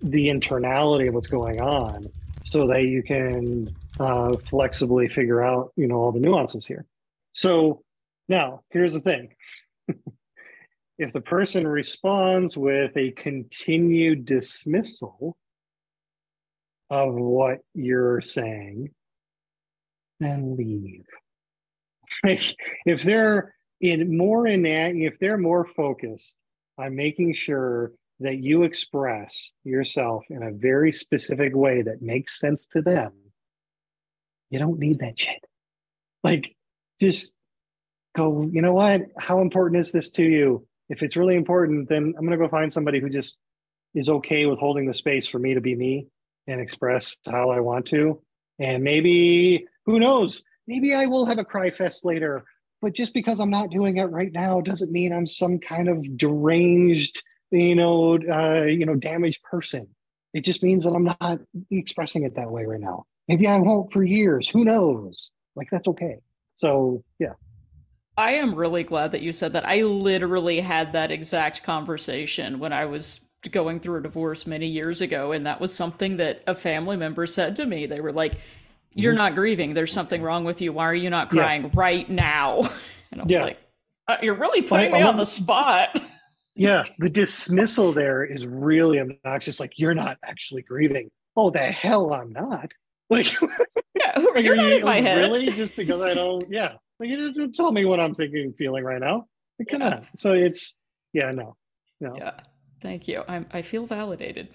the internality of what's going on so that you can uh, flexibly figure out you know all the nuances here. So now here's the thing. If the person responds with a continued dismissal of what you're saying then leave. If they're in more in if they're more focused on making sure that you express yourself in a very specific way that makes sense to them, you don't need that shit. Like, just go, you know what? How important is this to you? If it's really important, then I'm going to go find somebody who just is okay with holding the space for me to be me and express how I want to. And maybe, who knows? Maybe I will have a cry fest later. But just because I'm not doing it right now doesn't mean I'm some kind of deranged you know, uh, you know, damaged person. It just means that I'm not expressing it that way right now. Maybe I won't for years. Who knows? Like that's okay. So yeah. I am really glad that you said that. I literally had that exact conversation when I was going through a divorce many years ago, and that was something that a family member said to me. They were like, "You're mm-hmm. not grieving. There's something wrong with you. Why are you not crying yeah. right now?" And I was yeah. like, uh, "You're really putting I, me on the spot." yeah, the dismissal there is really obnoxious. Like you're not actually grieving. Oh, the hell, I'm not. Like, yeah, you're not in my head. Really? Just because I don't? Yeah. Like, you don't tell me what I'm thinking, feeling right now. Like, come yeah. on. So it's yeah, no, no. Yeah. Thank you. I'm. I feel validated.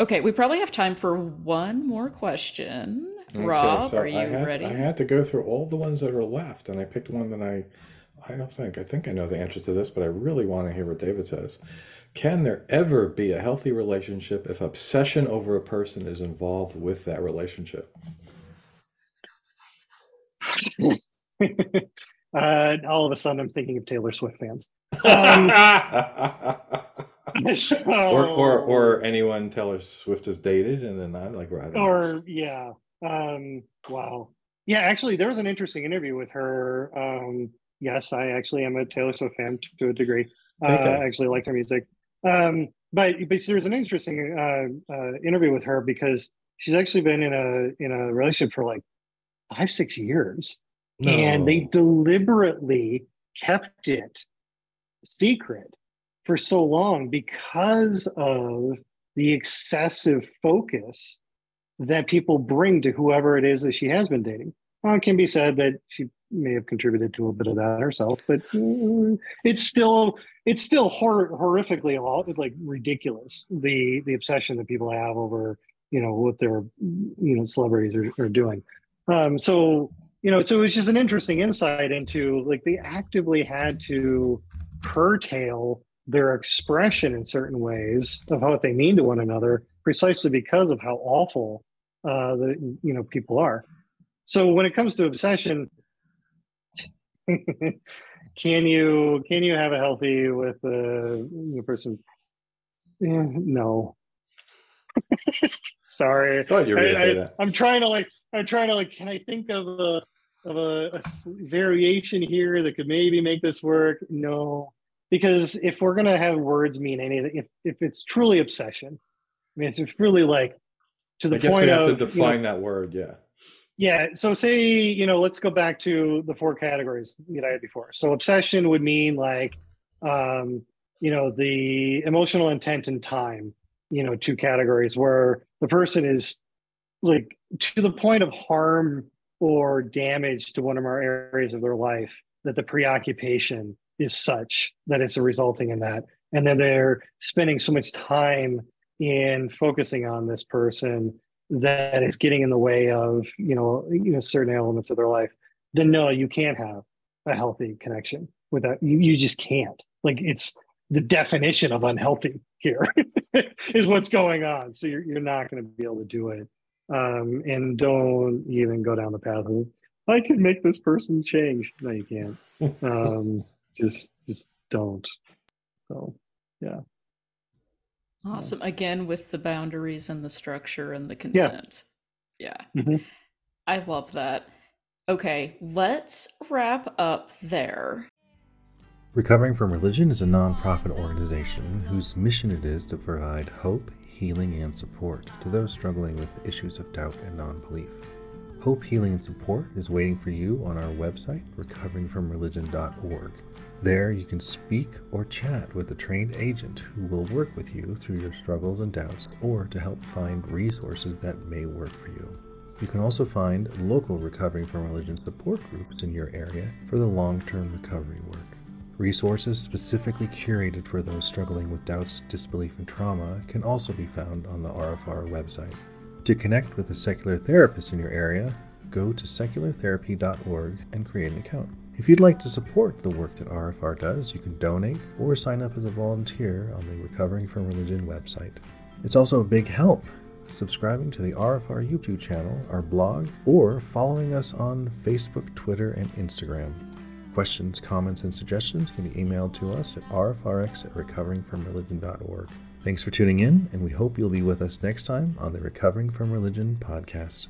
Okay, we probably have time for one more question. Okay, Rob, so are you I had, ready? I had to go through all the ones that are left, and I picked one that I I don't think. I think I know the answer to this, but I really want to hear what David says. Can there ever be a healthy relationship if obsession over a person is involved with that relationship? uh, all of a sudden, I'm thinking of Taylor Swift fans. Um, so, or, or or anyone Taylor Swift has dated, and then I like right. Or yeah, um, wow, yeah. Actually, there was an interesting interview with her. Um, yes, I actually am a Taylor Swift fan to a degree. Uh, I actually like her music. Um, but but there was an interesting uh, uh, interview with her because she's actually been in a in a relationship for like five six years, no. and they deliberately kept it secret for so long because of the excessive focus that people bring to whoever it is that she has been dating. Well, it can be said that she may have contributed to a bit of that herself, but mm, it's still it's still hor- horrifically like ridiculous the the obsession that people have over you know what their you know celebrities are, are doing. Um, so you know, so it's just an interesting insight into like they actively had to curtail their expression in certain ways of what they mean to one another precisely because of how awful uh, the you know people are. So when it comes to obsession, can you can you have a healthy with uh, a person? Yeah, no. Sorry. I thought you were to say that. I'm trying to like. I'm trying to like. Can I think of a of a, a variation here that could maybe make this work? No, because if we're gonna have words mean anything, if if it's truly obsession, I mean, it's really like to the point. I guess point we have of, to define you know, that word. Yeah. Yeah. So say, you know, let's go back to the four categories that I had before. So obsession would mean like, um, you know, the emotional intent and time, you know, two categories where the person is like to the point of harm or damage to one of our areas of their life that the preoccupation is such that it's resulting in that and then they're spending so much time in focusing on this person that is getting in the way of you know you know certain elements of their life then no you can't have a healthy connection with that. You, you just can't. Like it's the definition of unhealthy here is what's going on. So you're, you're not going to be able to do it. Um, and don't even go down the path of i could make this person change. No you can't. Um, just just don't. So yeah awesome. Again with the boundaries and the structure and the consent yeah, yeah. Mm-hmm. i love that. Okay let's wrap up there. Recovering from religion is a nonprofit organization whose mission it is to provide hope healing and support to those struggling with issues of doubt and non-belief. Hope, Healing, and Support is waiting for you on our website, recoveringfromreligion.org. There, you can speak or chat with a trained agent who will work with you through your struggles and doubts or to help find resources that may work for you. You can also find local Recovering from Religion support groups in your area for the long term recovery work. Resources specifically curated for those struggling with doubts, disbelief, and trauma can also be found on the RFR website. To connect with a secular therapist in your area, go to seculartherapy.org and create an account. If you'd like to support the work that RFR does, you can donate or sign up as a volunteer on the Recovering from Religion website. It's also a big help subscribing to the RFR YouTube channel, our blog, or following us on Facebook, Twitter, and Instagram. Questions, comments, and suggestions can be emailed to us at rfrx at recoveringfromreligion.org. Thanks for tuning in, and we hope you'll be with us next time on the Recovering from Religion podcast.